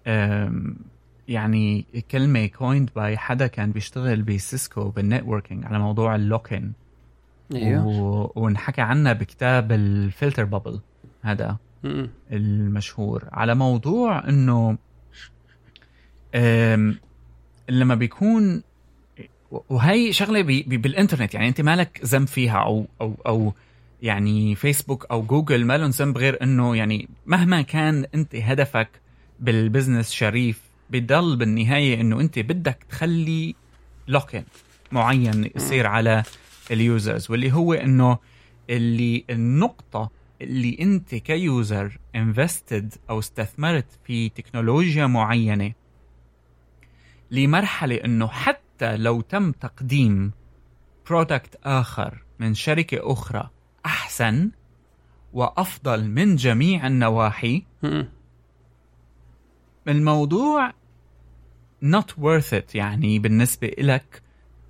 أم يعني كلمة coined by حدا كان بيشتغل ب Cisco بال networking على موضوع ال lock-in. إيوه. و... وانحكى عنها بكتاب ال Filter Bubble هذا. المشهور. على موضوع إنه لما بيكون وهي شغلة بي بي بالإنترنت يعني أنت مالك ذنب فيها أو أو أو يعني فيسبوك أو جوجل ما لهم ذنب غير إنه يعني مهما كان أنت هدفك بال business شريف بضل بالنهاية إنه أنت بدك تخلي lock-in معين يصير على ال users واللي هو إنه اللي النقطة اللي أنت ك user invested أو استثمرت في تكنولوجيا معينة لمرحلة إنه حتى لو تم تقديم برودكت آخر من شركة أخرى أحسن وأفضل من جميع النواحي الموضوع not worth it يعني بالنسبة لك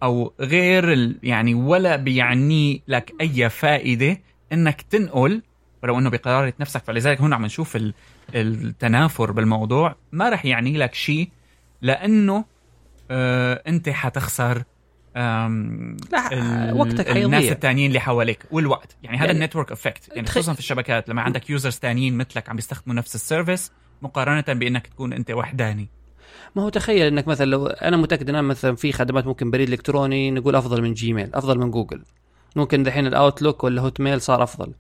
أو غير يعني ولا بيعني لك أي فائدة إنك تنقل ولو إنه بقرارة نفسك فلذلك هون عم نشوف التنافر بالموضوع ما رح يعني لك شيء لأنه آه أنت حتخسر لا وقتك حيضيع. الناس الثانيين اللي حواليك والوقت. يعني هذا ال network effect يعني خصوصا في الشبكات لما عندك users ثانيين مثلك عم بيستخدموا نفس ال service مقارنة بإنك تكون أنت وحداني ما هو تخيل إنك مثلا لو أنا متأكد إن مثلا في خدمات ممكن بريد إلكتروني نقول أفضل من جيميل أفضل من جوجل ممكن دحين الاوتلوك ولا هوت ميل صار أفضل.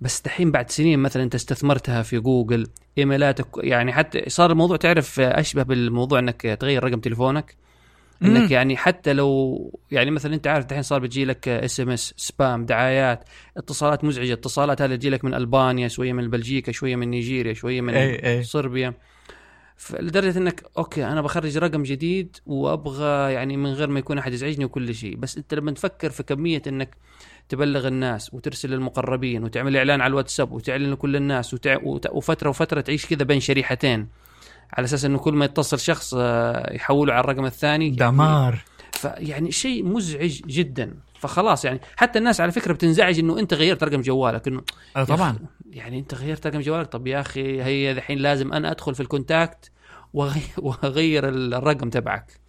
بس دحين بعد سنين مثلا أنت استثمرتها في جوجل إيميلاتك يعني حتى صار الموضوع تعرف أشبه بالموضوع إنك تغير رقم تليفونك إنك مم. يعني حتى لو يعني مثلا أنت عارف دحين صار بيجي لك SMS spam دعايات اتصالات مزعجة اتصالات هذه تجي لك من ألبانيا شوية من بلجيكا شوية من نيجيريا شوية من أي أي. صربيا لدرجه إنك okay أنا بخرج رقم جديد وأبغى يعني من غير ما يكون أحد يزعجني وكل شيء بس أنت لما تفكر في كمية إنك تبلغ الناس وترسل للمقربين وتعمل إعلان على الواتساب وتعلن لكل الناس وتع... وفترة وفترة تعيش كذا بين شريحتين. على أساس إنه كل ما يتصل شخص آه، يحوله على الرقم الثاني دمار. فيعني شيء مزعج جدا. فخلاص يعني حتى الناس على فكرة بتنزعج إنه أنت غيرت رقم جوالك إنه آه طبعا. يعني أنت غيرت رقم جوالك؟ طب يا أخي هي الحين لازم أنا أدخل في الكونتاكت وأغير الرقم تبعك.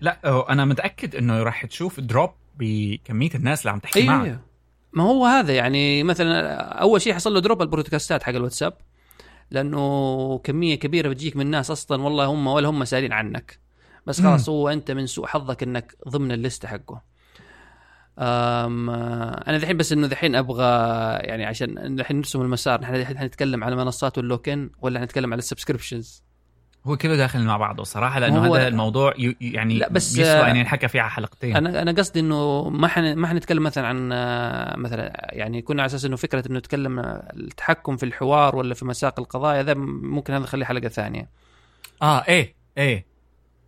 لا أنا متأكد إنه راح تشوف drop بكمية الناس اللي عم تحكي أيوة. معك. ما هو هذا يعني مثلا أول شيء حصل له drop البرودكاستات حق الواتساب لأنه كمية كبيرة بتجيك من ناس أصلا والله هم ولا هم سألين عنك. بس خلاص هو أنت من سوء حظك إنك ضمن الليسته حقه. أم أنا الحين بس إنه الحين أبغى يعني عشان الحين نرسم المسار نحن نتكلم على منصات ال lock-in ولا نتكلم على ال subscriptions هو كله داخل مع بعضه صراحة لأنه هذا الموضوع يعني لا، بس- يسوى ان ينحكى فيه على حلقتين. أنا أنا قصدي إنه ما حن ما حنتكلم مثلا عن مثلا يعني كنا على أساس إنه فكرة إنه نتكلم التحكم في الحوار ولا في مساق القضايا ذا ممكن هذا نخليه حلقة ثانية. آه إيه إيه.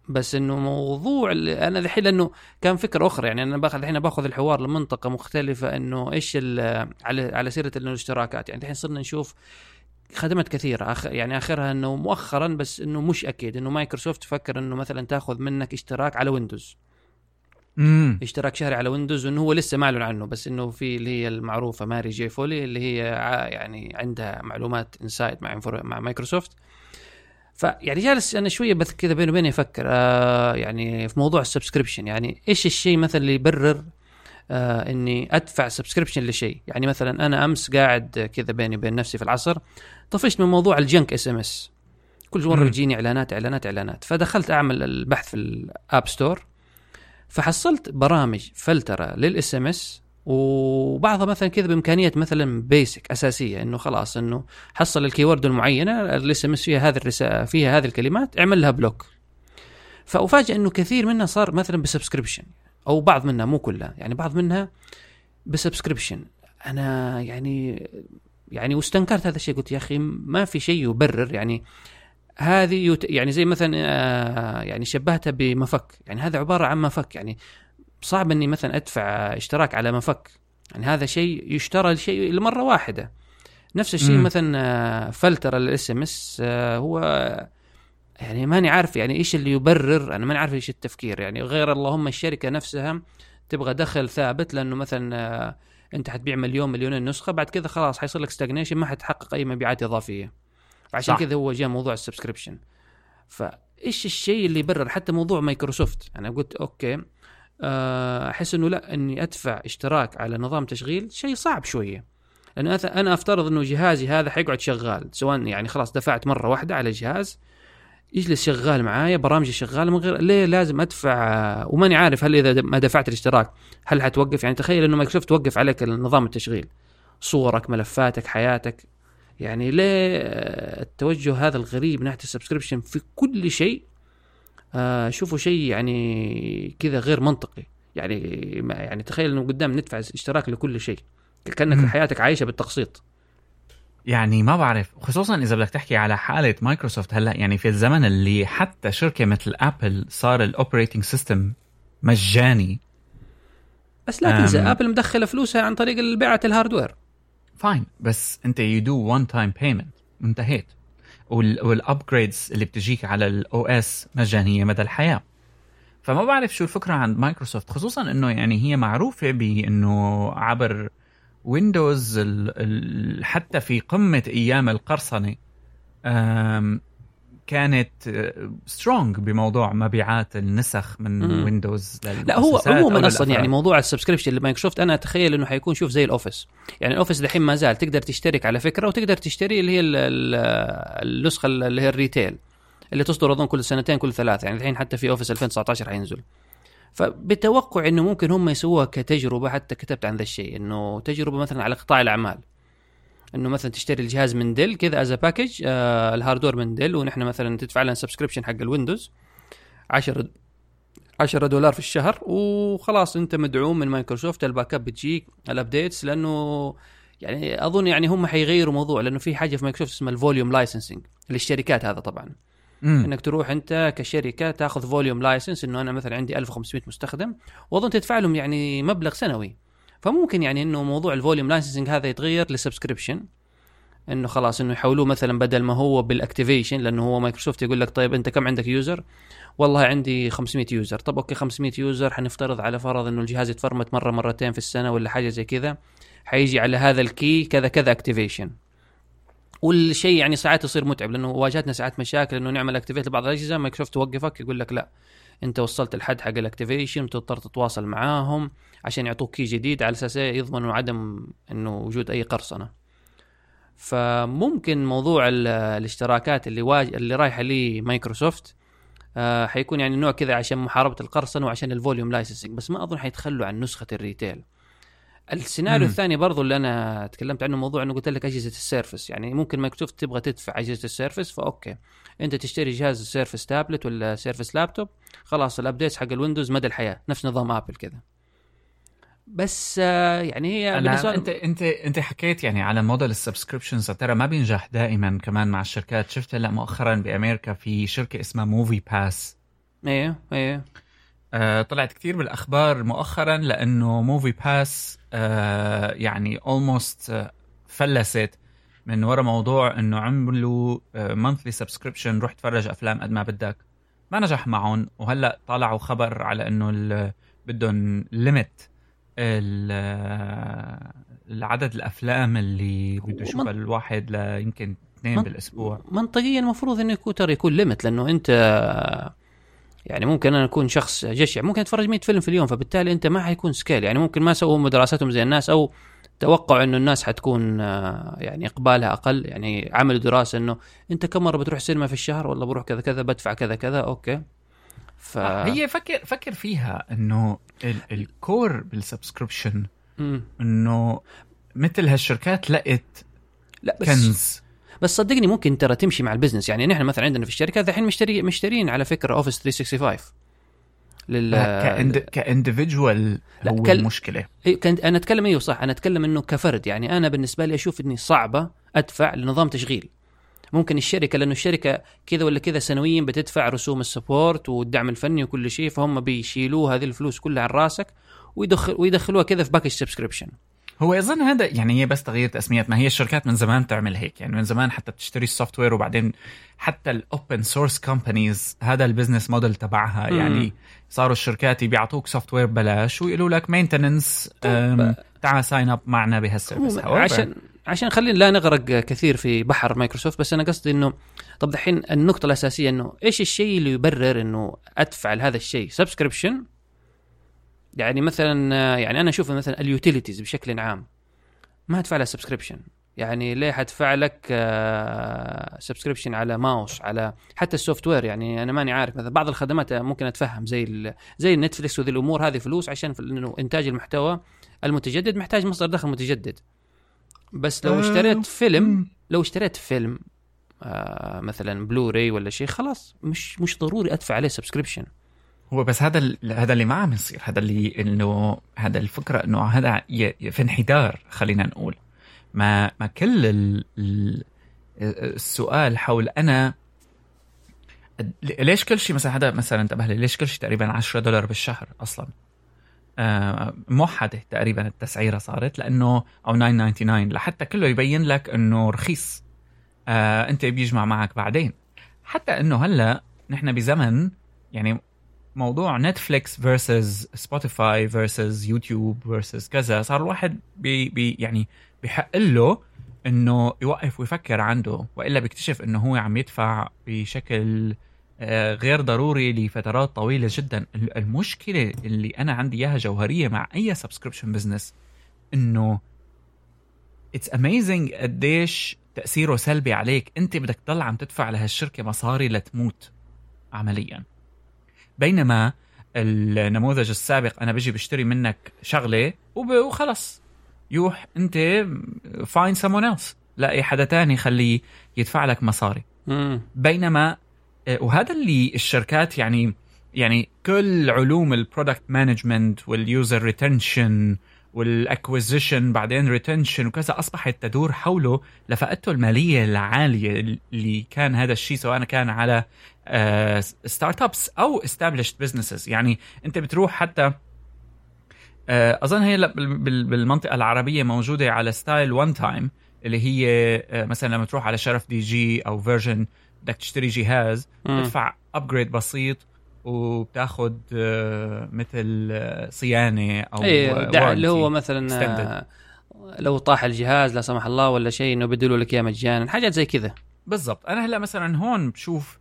بس إنه موضوع أنا الحين لأنه كان فكرة أخرى يعني أنا باخذ الحين باخذ الحوار لمنطقة مختلفة إنه إيش على على سيرة الاشتراكات. يعني الحين صرنا نشوف خدمات كثيرة أخ... يعني آخرها أنه مؤخرا بس أنه مش أكيد. أنه مايكروسوفت تفكر أنه مثلا تاخذ منك اشتراك على ويندوز. امم اشتراك شهري على ويندوز وإنه هو لسه ما أعلن عنه. بس إنه في اللي هي المعروفة ماري جي فولي اللي هي يعني عندها معلومات inside مع مع مايكروسوفت. فيعني جالس أنا شوية بس كذا بيني وبيني أفكر آه يعني في موضوع ال subscription. يعني إيش الشيء مثلا اللي يبرر آه إني أدفع subscription لشيء؟ يعني مثلا أنا أمس قاعد كذا بيني وبين نفسي في العصر طفشت من موضوع ال junk SMS كل مرة. يجيني إعلانات إعلانات إعلانات. فدخلت أعمل البحث في ال App Store. فحصلت برامج فلترة لل SMS وبعضها مثلا كذا بامكانيه مثلا basic أساسية إنه خلاص إنه حصل ال keyword المعينة ال SMS فيها هذه الرسالة فيها هذه الكلمات اعمل لها block. فافاجئ إنه كثير منها صار مثلا ب subscription أو بعض منها مو كلها يعني بعض منها ب subscription. أنا يعني يعني واستنكرت هذا الشيء قلت يا أخي ما في شيء يبرر يعني هذه يت... يعني زي مثلا آه، يعني شبهتها بمفك يعني هذا عبارة عن مفك يعني صعب إني مثلا أدفع اشتراك على مفك يعني هذا شيء يشترى لشيء لمرة واحدة نفس الشيء. مثلا آه، filter ال SMS هو يعني ماني عارف يعني إيش اللي يبرر أنا ماني عارف إيش التفكير يعني غير اللهم الشركة نفسها تبغى دخل ثابت لأنه مثلا آه، انت حتبيع مليون مليونين نسخه بعد كذا خلاص حيصير لك stagnation ما حتحقق أي مبيعات إضافية. فعشان صح. كذا هو جاء موضوع ال subscription. فإيش الشيء اللي يبرر؟ حتى موضوع مايكروسوفت. أنا قلت okay آه، أحس إنه لا إني أدفع اشتراك على نظام تشغيل شيء صعب شوية. لأنه أنا أفترض إنه جهازي هذا حيقعد شغال سواء يعني خلاص دفعت مرة واحدة على جهاز يجلس شغال معايا برامجي شغاله من غير ليه لازم أدفع؟ وماني عارف هل إذا ما دفعت الاشتراك هل حتوقف؟ يعني تخيل إنه مايكروسوفت توقف عليك نظام التشغيل. صورك ملفاتك حياتك. يعني ليه التوجه هذا الغريب ناحية ال subscription في كل شيء؟ آه شوفوا شيء يعني كذا غير منطقي. يعني يعني تخيل إنه قدام ندفع اشتراك لكل شيء كأنك. حياتك عايشة بالتقسيط. يعني ما بعرف خصوصا إذا بدك تحكي على حالة مايكروسوفت هلأ يعني في الزمن اللي حتى شركة مثل ابل صار ال operating system مجاني. بس لا تنسى. ابل مدخله فلوسها عن طريق بيعة ال hardware fine بس أنت you do one time payment وانتهيت وال upgrades اللي بتجيك على ال OS مجانية مدى الحياة. فما بعرف شو الفكرة عند مايكروسوفت خصوصا إنه يعني هي معروفة بأنه عبر ويندوز ال ال حتى في قمة أيام القرصنة كانت strong بموضوع مبيعات النسخ من مم. ويندوز لا هو عموما أصلا. يعني موضوع ال subscription لمايكروسوفت أنا أتخيل إنه حيكون شوف زي الأوفيس يعني الأوفيس دحين ما زال تقدر تشترك على فكرة وتقدر تشتري اللي هي ال- ال- النسخة اللي هي ال retail اللي تصدر أظن كل سنتين كل ثلاثة يعني الحين حتى في أوفيس 2019 حينزل فبتوقع إنه ممكن هم يسووها كتجربة حتى كتبت عن ذا الشيء إنه تجربة مثلا على قطاع الأعمال. إنه مثلا تشتري الجهاز من ديل كذا as package آه ال hardware من ديل ونحن مثلا تدفع لنا subscription حق الويندوز. 10 10 دولار في الشهر وخلاص أنت مدعوم من مايكروسوفت ال backup بتجيك ال updates لأنه يعني أظن يعني هم حيغيروا موضوع لأنه في حاجة في مايكروسوفت اسمها ال volume licensing للشركات هذا طبعا. مم. إنك تروح أنت كشركة تأخذ volume license إنه أنا مثلا عندي 1500 مستخدم وأظن تدفع لهم يعني مبلغ سنوي فممكن يعني إنه موضوع ال volume licensing هذا يتغير ل subscription إنه خلاص إنه يحولوه مثلا بدل ما هو بال activation لأنه هو مايكروسوفت يقول لك طيب أنت كم عندك user؟ والله عندي 500 user طب okay 500 user حنفترض على فرض إنه الجهاز يتفرمت مرة مرتين في السنة ولا حاجة زي كذا حيجي على هذا ال key كذا كذا activation والشيء يعني ساعات يصير متعب لأنه واجهتنا ساعات مشاكل إنه نعمل activate لبعض الأجهزة مايكروسوفت توقفك يقول لك لا أنت وصلت الحد حق ال activation وتضطر تتواصل معاهم عشان يعطوك key جديد على أساس يضمنوا عدم إنه وجود أي قرصنة. فممكن موضوع ال- الاشتراكات اللي واج... اللي رايحة لي مايكروسوفت آه حيكون يعني نوع كذا عشان محاربة القرصنة وعشان ال volume licensing بس ما أظن حيتخلوا عن نسخة ال retail السيناريو. الثاني برضو اللي أنا تكلمت عنه موضوع إنه قلت لك أجهزة السيرفس. يعني ممكن مايكروسوفت تبغى تدفع أجهزة السيرفس ف okay. أنت تشتري جهاز سيرفس تابلت ولا سيرفس لابتوب خلاص ال updates حق الويندوز مدى الحياة نفس نظام آبل كذا. بس آه، يعني هي أنا أنت أنت أنت حكيت يعني على موديل ال subscriptions ترى ما بينجح دائما كمان مع الشركات. شفت هلأ مؤخرا بأمريكا في شركة اسمها موفي باس إيه إيه. آه طلعت كثير بالأخبار مؤخرا لأنه موفي باس آه يعني almost آه فلست من وراء موضوع إنه عملوا monthly subscription روح تفرج أفلام قد ما بدك. ما نجح معهم وهلأ طلعوا خبر على إنه بدهم limit العدد الأفلام اللي بده يشوفها الواحد ليمكن اثنين بالأسبوع. منطقيا المفروض إنه يكون ترى يكون limit لأنه أنت يعني ممكن أنا أكون شخص جشع. ممكن أتفرج 100 فيلم في اليوم فبالتالي أنت ما حيكون scale. يعني ممكن ما سووا هم دراساتهم زي الناس أو توقعوا إنه الناس حتكون آه، يعني إقبالها أقل. يعني عملوا دراسة إنه أنت كم مرة بتروح سينما في الشهر؟ والله بروح كذا كذا بدفع كذا كذا. okay. ف هي فكر فكر فيها إنه ال- ال core بال subscription مم. إنه مثل هالشركات لقت لا بس كنز. بس صدقني ممكن ترى تمشي مع ال business. يعني نحن مثلا عندنا في الشركة الحين مشتري مشترين على فكرة Office 365 لل كاند ك individual هو كال- المشكلة. إيه، كنت أنا أتكلم إيوه صح أنا أتكلم إنه كفرد. يعني أنا بالنسبة لي أشوف إني صعبة أدفع لنظام تشغيل. ممكن الشركة لأنه الشركة كذا ولا كذا سنويا بتدفع رسوم ال support والدعم الفني وكل شيء فهم بيشيلوا هذه الفلوس كلها عن راسك ويدخل ويدخلوها كذا في package subscription هو يظن هذا يعني هي بس تغيير تسميات ما هي الشركات من زمان تعمل هيك. يعني من زمان حتى بتشتري ال software وبعدين حتى ال open source companies هذا ال business model تبعها. يعني صاروا الشركات بيعطوك software ببلاش ويقولوا لك maintenance تعال sign up معنا بهال service عشان عشان خلينا لا نغرق كثير في بحر مايكروسوفت بس أنا قصدي انه طب دحين النقطة الأساسية إنه إيش الشيء اللي يبرر إنه أدفع لهذا الشيء؟ subscription يعني مثلا يعني أنا أشوف مثلا ال utilities بشكل عام ما ادفع لها subscription يعني ليه حدفع لك subscription على ماوس على حتى ال software يعني أنا ماني عارف. مثلا بعض الخدمات ممكن أتفهم زي زي نتفلكس وذي الأمور هذه فلوس عشان إنه إنتاج المحتوى المتجدد محتاج مصدر دخل متجدد. بس لو آه، اشتريت فيلم. لو اشتريت فيلم آه مثلا بلوراي ولا شيء خلاص مش مش ضروري أدفع عليه subscription هو بس هذا هذا اللي ما عم يصير. هذا اللي إنه هذا الفكرة إنه هذا في انحدار خلينا نقول. ما ما كل ال ال السؤال حول أنا ليش كل شيء مثلا هذا مثلا انتبه لي ليش كل شيء تقريبا 10 دولار بالشهر أصلا؟ آه موحده تقريبا التسعيرة صارت لأنه أو 9.99 لحتى كله يبين لك إنه رخيص. آه أنت بيجمع معك بعدين. حتى إنه هلأ نحن بزمن يعني موضوع نتفليكس versus سبوتيفاي versus يوتيوب versus كذا صار الواحد بي بي يعني بحق له إنه يوقف ويفكر عنده وإلا بيكتشف إنه هو عم يدفع بشكل آه، غير ضروري لفترات طويلة جدا. ال- المشكلة اللي أنا عندي إياها جوهرية مع أي subscription business إنه it's amazing قديش تأثيره سلبي عليك. أنت بدك تضل عم تدفع لهالشركة مصاري لتموت عمليا. بينما النموذج السابق أنا بجي بشتري منك شغلة وخلص. يروح أنت find someone else. لاقي حدا تاني خليه يدفع لك مصاري. مم. بينما آه، وهذا اللي الشركات يعني يعني كل علوم ال product management وال user retention وال acquisition بعدين retention وكذا أصبحت تدور حوله لفائدته المالية العالية اللي كان هذا الشيء سواء كان على startups أو established businesses يعني أنت بتروح حتى آه، أظن هي بالمنطقة العربية موجودة على ستايل one time اللي هي آه، مثلا لما تروح على شرف دي جي أو فيرجن بدك تشتري جهاز. تدفع upgrade بسيط وبتاخذ آه، مثل آه، صيانة أو إيه اللي. هو مثلا. آه، لو طاح الجهاز لا سمح الله ولا شيء إنه بدلوا لك إياه مجانا حاجات زي كذا بالضبط أنا هلا مثلا هون بشوف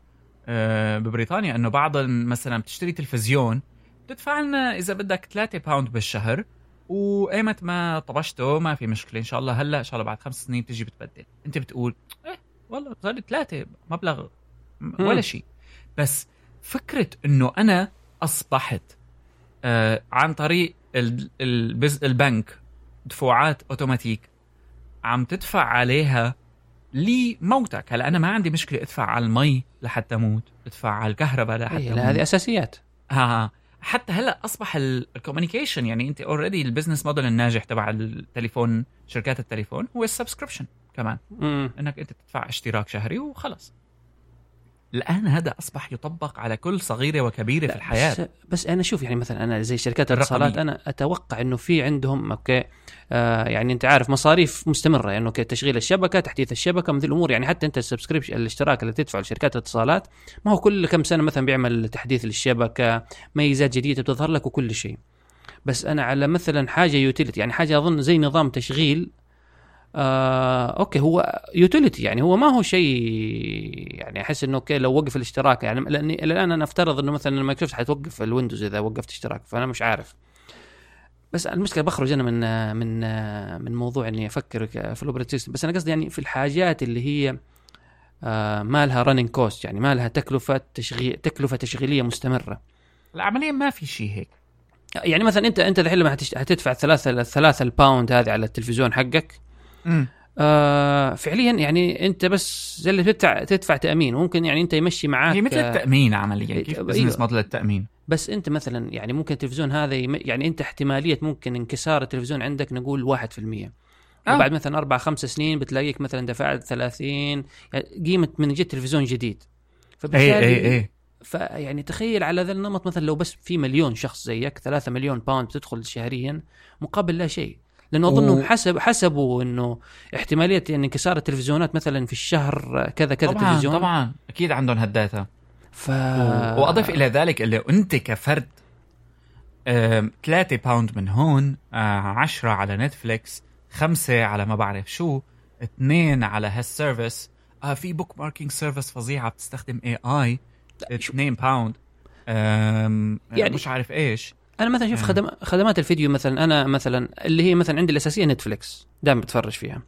ببريطانيا إنه بعض مثلا بتشتري تلفزيون بتدفع لنا إذا بدك 3 pound بالشهر وأيمت ما طبشته ما في مشكلة إن شاء الله هلا إن شاء الله بعد خمس سنين بتجي بتبدل أنت بتقول إيه والله صار ثلاثة مبلغ ولا. شيء بس فكرة إنه أنا أصبحت آه عن طريق البز البنك دفوعات أوتوماتيك عم تدفع عليها لموتك. هلا أنا ما عندي مشكلة أدفع على المي لحتى أموت أدفع على الكهرباء لحتى إيه، أموت. هذه أساسيات. ها حتى هلا أصبح ال communication يعني أنت already ال business model الناجح تبع التليفون شركات التليفون هو ال subscription كمان. مم. إنك أنت تدفع اشتراك شهري وخلص الان هذا أصبح يطبق على كل صغيره وكبيره في الحياة بس, بس أنا شوف يعني مثلا أنا زي شركات. الاتصالات أنا أتوقع إنه في عندهم أوكي آه يعني أنت عارف مصاريف مستمرة يعني أوكي تشغيل الشبكة تحديث الشبكة مثل الأمور يعني حتى أنت ال subscription الاشتراك اللي تدفعه لشركات الاتصالات ما هو كل كم سنة مثلا بيعمل تحديث للشبكة ميزات جديدة بتظهر لك وكل شيء بس أنا على مثلا حاجة utility يعني حاجة أظن زي نظام تشغيل آه okay هو utility يعني هو ما هو شيء يعني أحس إنه okay لو وقف الاشتراك يعني لأني الآن أنا أفترض إنه مثلا مايكروسوفت حتوقف الويندوز إذا وقفت اشتراك فأنا مش عارف. بس المشكلة بخرج أنا من من من موضوع إني أفكر في ال operating system بس أنا قصدي يعني في الحاجات اللي هي آه ما لها running cost يعني ما لها تكلفة تشغيل تكلفة تشغيلية مستمرة. العملية ما في شيء هيك. يعني مثلا أنت أنت الحين لما هتدفع ثلاثة الثلاثة الباوند هذه على التلفزيون حقك آه فعليا يعني أنت بس زي اللي تدفع تدفع تأمين ممكن يعني أنت يمشي معاك هي مثل آه، التأمين عمليا كيف أيوة. business model التأمين؟ بس أنت مثلا يعني ممكن التلفزيون هذا يم... يعني أنت احتمالية ممكن انكسار التلفزيون عندك نقول 1% آه. وبعد مثلا أربع خمس سنين بتلاقيك مثلا دفعت 30 يعني قيمة من جد تلفزيون جديد. اي اي اي فيعني تخيل على ذا النمط مثلا لو بس في مليون شخص زيك 3 مليون باوند بتدخل شهريا مقابل لا شيء. لأنه اظنهم و- حسب حسبوا إنه احتمالية يعني انكسار التلفزيونات مثلا في الشهر كذا كذا طبعا تلفزيون. طبعا. أكيد عندهم ها ال data. ف و- وأضف إلى ذلك اللي أنت كفرد 3 باوند من هون 10 على نتفليكس خمسة على ما بعرف شو اثنين على هال service. آه في bookmarking service فظيعة بتستخدم اي اي 2 باوند يعني- مش عارف إيش. أنا مثلا شوف. خدم... خدمات الفيديو مثلا أنا مثلا اللي هي مثلا عندي الأساسية نتفلكس دائما بتفرج فيها.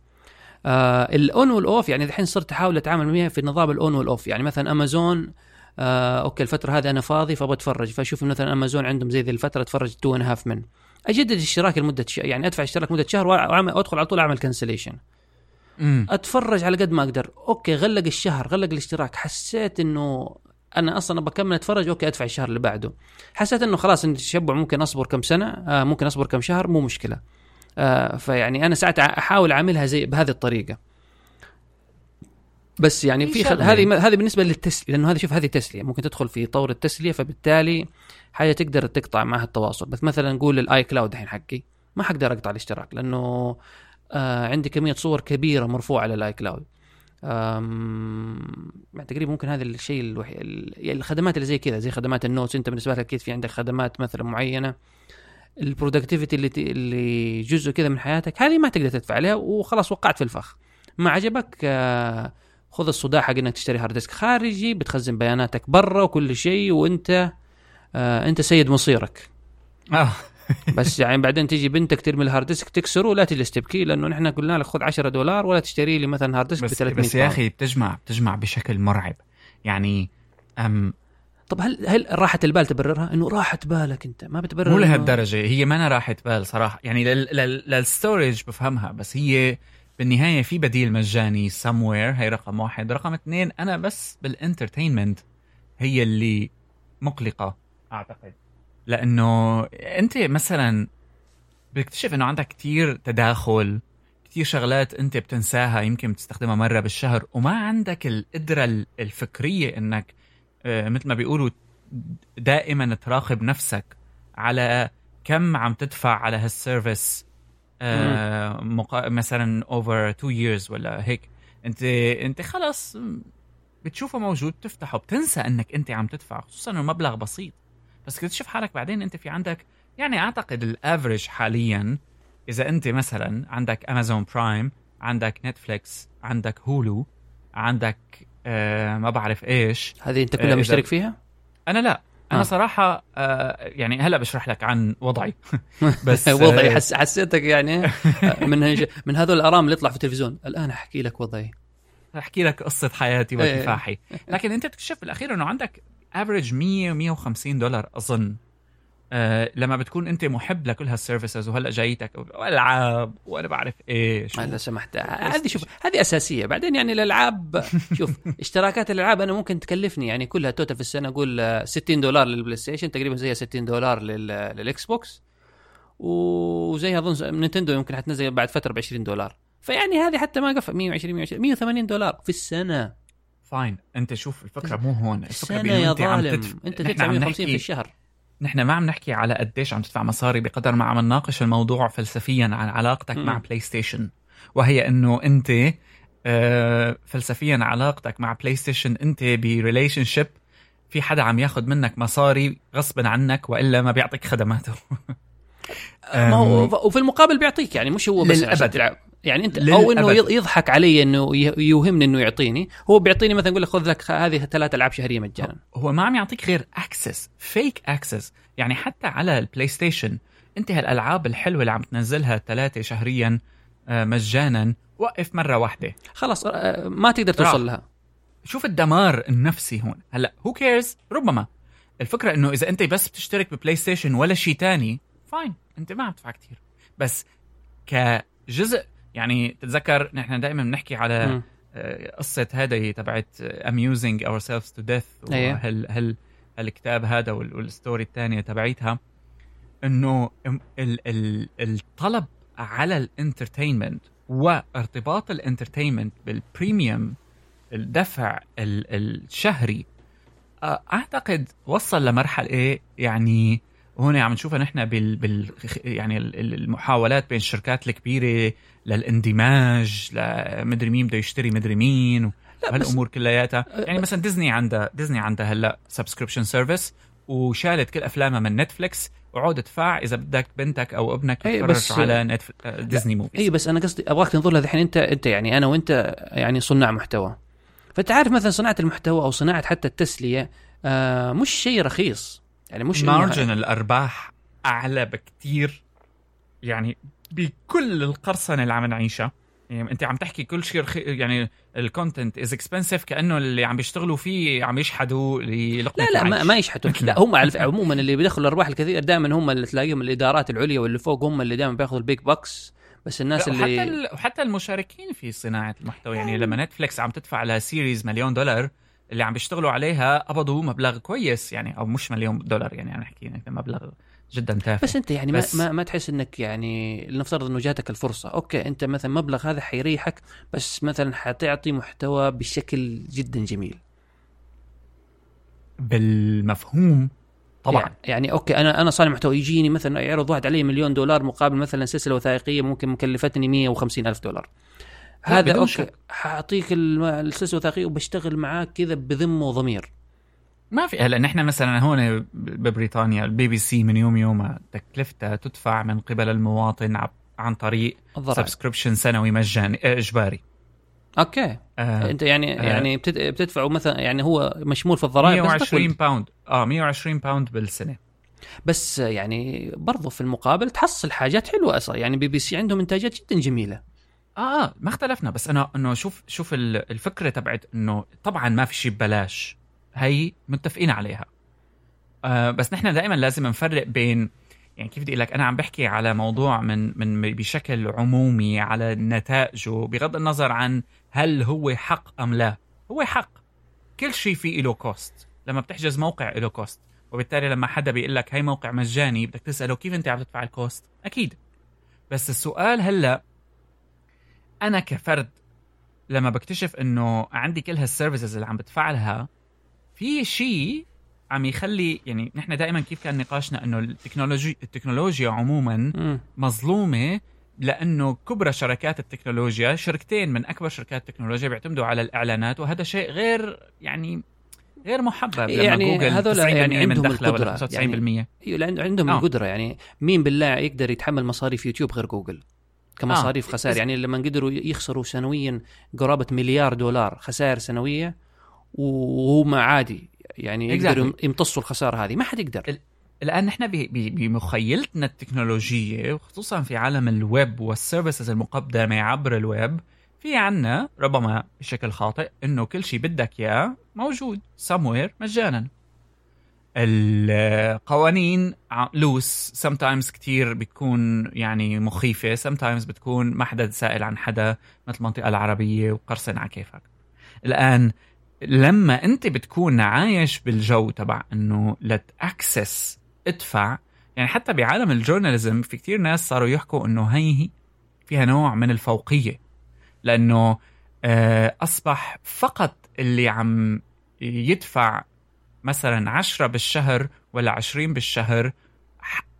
آه ال on وال off يعني الحين صرت أحاول أتعامل معها في نظام ال on وال off يعني مثلا امازون آه okay الفترة هذه أنا فاضي فأبغى أتفرج. فأشوف مثلا امازون عندهم زي ذي الفترة أتفرج two and half من أجدد اشتراكي لمدة ش... يعني أدفع اشتراك مده شهر وأدخل على طول أعمل cancellation امم أتفرج على قد ما أقدر. okay غلق الشهر غلق الاشتراك. حسيت إنه أنا أصلا بكمل أتفرج okay أدفع الشهر اللي بعده. حسيت إنه خلاص ان التشبع ممكن أصبر كم سنة آه ممكن أصبر كم شهر مو مشكلة. آه فيعني أنا ساعات أحاول أعملها زي بهذه الطريقة. بس يعني في خل... هذه هذه بالنسبة للتسلية لأنه هذه شوف هذه تسلية. ممكن تدخل في طور التسلية فبالتالي حاجة تقدر تقطع معها التواصل. بس مثلا نقول ال iCloud الحين حقي ما حقدر أقطع الاشتراك لأنه آه عندي كمية صور كبيرة مرفوعة على ال iCloud. يعني تقريبا ممكن هذا الشيء الوحيد ال- الخدمات اللي زي كذا زي خدمات ال notes. أنت بالنسبة لك أكيد في عندك خدمات مثلا معينة. ال productivity اللي ت- اللي جزء كذا من حياتك هذه ما تقدر تدفع عليها وخلاص وقعت في الفخ. ما عجبك آه، خذ الصداع حق إنك تشتري hard disk خارجي بتخزن بياناتك برا وكل شيء وأنت آه، أنت سيد مصيرك. آه. بس يعني بعدين تيجي بنتك ترمي ال hard disk تكسره ولا تجلس تبكي لأنه نحن قلنا لك خذ 10 دولار ولا تشتري لي مثلا hard disk ب بس 300 بس يا. أخي بتجمع بتجمع بشكل مرعب يعني أم طب هل هل راحه البال تبررها؟ إنه راحه بالك أنت ما بتبرر مو لهالدرجة هي ما أنا راحت بال صراحة يعني لل- لل- لل storage بفهمها بس هي بالنهاية في بديل مجاني somewhere هي رقم واحد رقم اثنين أنا بس بالانترتينمنت هي اللي مقلقة أعتقد لأنه أنت مثلا بتكتشف إنه عندك كتير تداخل كتير شغلات أنت بتنساها يمكن بتستخدمها مرة بالشهر وما عندك القدرة ال- الفكرية إنك آه، مثل ما بيقولوا دائما تراقب نفسك على كم عم تدفع على هال service آه مقا... مثلا over two years ولا هيك. أنت أنت خلص بتشوفه موجود بتفتحه بتنسى إنك أنت عم تدفع خصوصا إنه مبلغ بسيط. بس تكتشف حالك بعدين انت في عندك يعني أعتقد ال average حاليا إذا أنت مثلا عندك امازون برايم عندك نتفليكس عندك هولو عندك آه ما بعرف إيش هذه أنت آه، كلها إذا- مشترك فيها؟ أنا لا أنا آه. آه. صراحة آه يعني هلا بشرح لك عن وضعي بس وضعي آه، حس حسيتك يعني آه، من من هذول الأرام اللي يطلع في التلفزيون الآن أحكي لك وضعي أحكي لك قصة حياتي إيه. وكفاحي لكن أنت بتكتشف بالأخير إنه عندك average 100 150 دولار أظن. آه لما بتكون أنت محب لكل هال services وهلأ جايتك العاب وأنا بعرف إيش لو سمحت. هذه شوف هذه أساسية. بعدين يعني الألعاب شوف اشتراكات الألعاب أنا ممكن تكلفني. يعني كلها total في السنة أقول 60 دولار للبلاي ستيشن تقريبا زي 60 دولار للاكس بوكس وزي أظن نينتندو يمكن حتنزل بعد فترة ب 20 دولار. فيعني هذه حتى ما قفل 120 120 180 دولار في السنة. فاين أنت شوف الفكرة مو هون. الفكرة السنة يا ظالم. أنت تدفع 150 في الشهر. نحن ما عم نحكي على قديش عم تدفع مصاري بقدر ما عم نناقش الموضوع فلسفيا عن علاقتك م. مع بلاي ستيشن وهي إنه أنت آه، فلسفيا علاقتك مع بلاي ستيشن أنت ب relationship في حدا عم ياخذ منك مصاري غصبا عنك وإلا ما بيعطيك خدماته. ما هو وفي المقابل بيعطيك يعني مش هو بس عشان تلعب. يعني أنت أو إنه يضحك علي إنه يوهمني إنه يعطيني. هو بيعطيني مثلا يقول لك خذ لك هذه ثلاث ألعاب شهرية مجانا. هو ما عم يعطيك غير access فيك access يعني حتى على البلاي ستيشن أنت هالألعاب الحلوة اللي عم تنزلها ثلاثة شهريا آه، مجانا وقف مرة واحدة. خلاص آه، ما تقدر توصل لها. شوف الدمار النفسي هون. هلأ who cares ربما. الفكرة إنه إذا أنت بس بتشترك ب PlayStation ولا شيء تاني فاين أنت ما عم تدفع كثير بس كجزء يعني تتذكر نحن دائما بنحكي على م. آه، قصة هذه تبعت amusing ourselves to death أيه. وهل هل الكتاب هذا وال story الثانية تبعيتها إنه ال ال الطلب على ال entertainment وارتباط ال entertainment بال premium الدفع الشهري أعتقد وصل لمرحلة إيه يعني هون عم نشوفها نحن بال, بال يعني المحاولات بين الشركات الكبيرة للاندماج لمدري مين بده يشتري مدري مين وهالامور كلياتها. يعني مثلا ديزني عندها ديزني عندها هلأ subscription service وشالت كل أفلامها من نتفليكس وعود ادفع إذا بدك بنتك أو ابنك يتفرج على نتف... ديزني movies اي بس أنا قصدي أبغاك تنظر لها الحين أنت أنت يعني أنا وأنت يعني صناع محتوى. فأنت عارف مثلا صناعة المحتوى أو صناعة حتى التسلية آه مش شيء رخيص. يعني مش margin الأرباح أعلى بكتير. يعني بكل القرصنة اللي عم نعيشها. يعني أنت عم تحكي كل شيء رخي يعني ال content is expensive كأنه اللي عم بيشتغلوا فيه عم يشحدوا للقمة لا لا ما, ما يشحدوا. لا هم عموما اللي بيدخلوا الارباح الكثير دائما هم اللي تلاقيهم الإدارات العليا واللي فوق هم اللي دائما بياخذوا ال big bucks بس الناس اللي حتى وحتى المشاركين في صناعة المحتوى. يعني لما نتفلكس عم تدفع لها series مليون دولار اللي عم بيشتغلوا عليها قبضوا مبلغ كويس يعني أو مش مليون دولار يعني عم نحكي مبلغ جدا تافه. بس أنت يعني بس ما, ما تحس إنك يعني لنفترض إنه جاتك الفرصة أوكي أنت مثلا مبلغ هذا حيريحك بس مثلا حتعطي محتوى بشكل جدا جميل. بالمفهوم طبعا. يعني, يعني أوكي أنا أنا صانع محتوى يجيني مثلا يعرض واحد علي مليون دولار مقابل مثلا سلسلة وثائقية ممكن مكلفتني 150 ألف دولار. هذا أوكي. حأعطيك السلسلة الوثائقية وبشتغل معاك كذا بذمه وضمير. ما في هلا نحن مثلا هون ببريطانيا البي بي سي من يوم يوم تكلفتها تدفع من قبل المواطن عن طريق subscription سنوي مجاني آه، إجباري. أوكي. آه أنت يعني آه. يعني بتدفعوا مثلا يعني هو مشمول في الضرائب 120 pound آه 120 pound بالسنة. بس يعني برضو في المقابل تحصل حاجات حلوة أصلا. يعني بي بي سي عندهم إنتاجات جدا جميلة. آه آه ما اختلفنا بس أنا إنه شوف شوف الفكرة تبعت إنه طبعا ما في شيء ببلاش هي متفقين عليها. آه بس نحن دائما لازم نفرق بين يعني كيف بدي أقول لك أنا عم بحكي على موضوع من من بشكل عمومي على نتائجه بغض النظر عن هل هو حق أم لا. هو حق. كل شيء في له cost لما بتحجز موقع له cost وبالتالي لما حدا بيقول لك هي موقع مجاني بدك تسأله كيف أنت عم تدفع ال cost أكيد. بس السؤال هلأ أنا كفرد لما بكتشف إنه عندي كل هال services اللي عم بدفع لها في شيء عم يخلي يعني نحن دائما كيف كان نقاشنا إنه ال technology التكنولوجيا عموما مظلومة لأنه كبرى شركات التكنولوجيا شركتين من أكبر شركات التكنولوجيا بيعتمدوا على الإعلانات وهذا شيء غير يعني غير محبب يعني هذول يعني عندهم القدرة 95% يعني عندهم آه. القدرة يعني مين بالله يقدر يتحمل مصاريف يوتيوب غير جوجل؟ كمصاريف آه. خسائر. يعني لما قدروا يخسروا سنويا قرابة مليار دولار خسائر سنوية وهم عادي يعني يقدروا يمتصوا الخساره هذه. ما حد يقدر. الآن نحن بمخيلتنا التكنولوجية وخصوصا في عالم الويب وال services المقدمة عبر الويب في عنا ربما بشكل خاطئ إنه كل شيء بدك إياه موجود سموير مجانا. القوانين لوس sometimes كتير بتكون يعني مخيفة. Sometimes بتكون ما حدا سائل عن حدا مثل المنطقة العربية وقرصن على كيفك. الآن لما أنت بتكون عايش بالجو تبع أنه لتأكسس ادفع يعني حتى بعالم الجورناليزم في كتير ناس صاروا يحكوا أنه هي فيها نوع من الفوقية. لأنه آه، أصبح فقط اللي عم يدفع مثلا عشرة بالشهر ولا عشرين بالشهر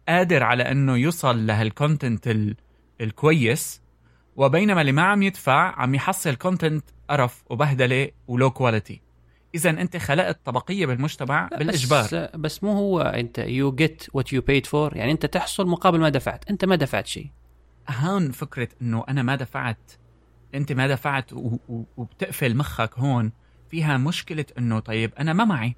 قادر على إنه يوصل لهال content الكويس وبينما اللي ما عم يدفع عم يحصل content قرف وبهدلة و low quality اذا أنت خلقت طبقية بالمجتمع بالاجبار بس, بس مو هو أنت. you get what you paid for يعني أنت تحصل مقابل ما دفعت. أنت ما دفعت شيء. هون فكرة إنه أنا ما دفعت. أنت ما دفعت وبتقفل مخك هون. فيها مشكلة إنه طيب أنا ما معي.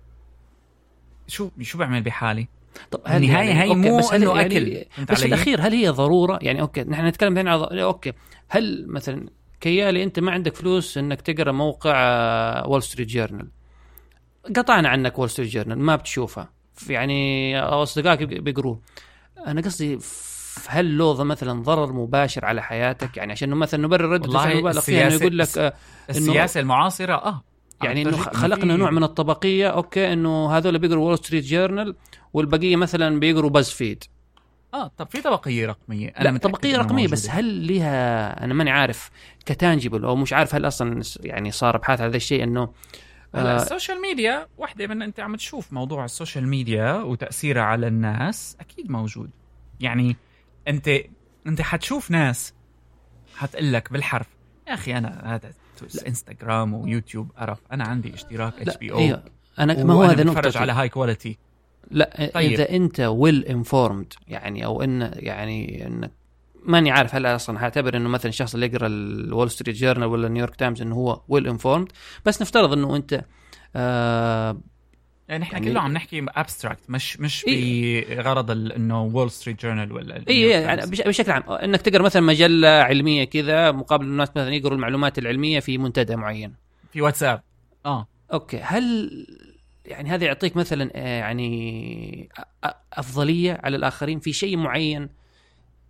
شو شو بعمل بحالي؟ طب هل النهاية يعني هي مو بس إنه يعني أكل. بس الأخير هل هي ضرورة؟ يعني أوكي نحن نتكلم الحين على أوكي هل مثلا كيالي أنت ما عندك فلوس إنك تقرأ موقع وول ستريت جورنال قطعنا عنك وول ستريت جورنال ما بتشوفها. يعني أصدقائك بيقروه. أنا قصدي هل له مثلا ضرر مباشر على حياتك؟ يعني عشان مثلا نبرر رده الفعل المبالغ فيها إنه يقول لك آه، السياسة المعاصرة آه. يعني إنه خلقنا نوع من الطبقية أوكي إنه هذول بيقروا وول ستريت جورنال والبقية مثلا بيقروا BuzzFeed آه طب في طبقية رقمية. أنا لا طبقية رقمية بس هل لها أنا ماني عارف ك tangible أو مش عارف هل أصلا يعني صار ابحاث هذا الشيء إنه آه ال social media واحدة من أنت عم تشوف موضوع ال social media وتاثيرها على الناس أكيد موجود. يعني أنت أنت حتشوف ناس حتقول لك بالحرف. يا أخي أنا هذا انستغرام ويوتيوب قرف أنا عندي اشتراك HBO أنا ما هو هذا نقطة على high quality لا طيب. إذا أنت well informed يعني أو إن يعني انك ماني عارف هل أصلا هعتبر إنه مثلا الشخص اللي يقرأ الول ستريت جورنال ولا نيويورك تايمز إنه هو well informed بس نفترض إنه أنت آه يعني إحنا يعني كله عم نحكي abstract مش مش إيه. بغرض إنه وول ستريت جورنال ولا اي يعني بشكل عام. إنك تقرأ مثلا مجلة علمية كذا مقابل الناس مثلا يقروا المعلومات العلمية في منتدى معين. في واتساب. آه. okay. هل يعني هذا يعطيك مثلا آه، يعني أفضلية على الآخرين؟ في شيء معين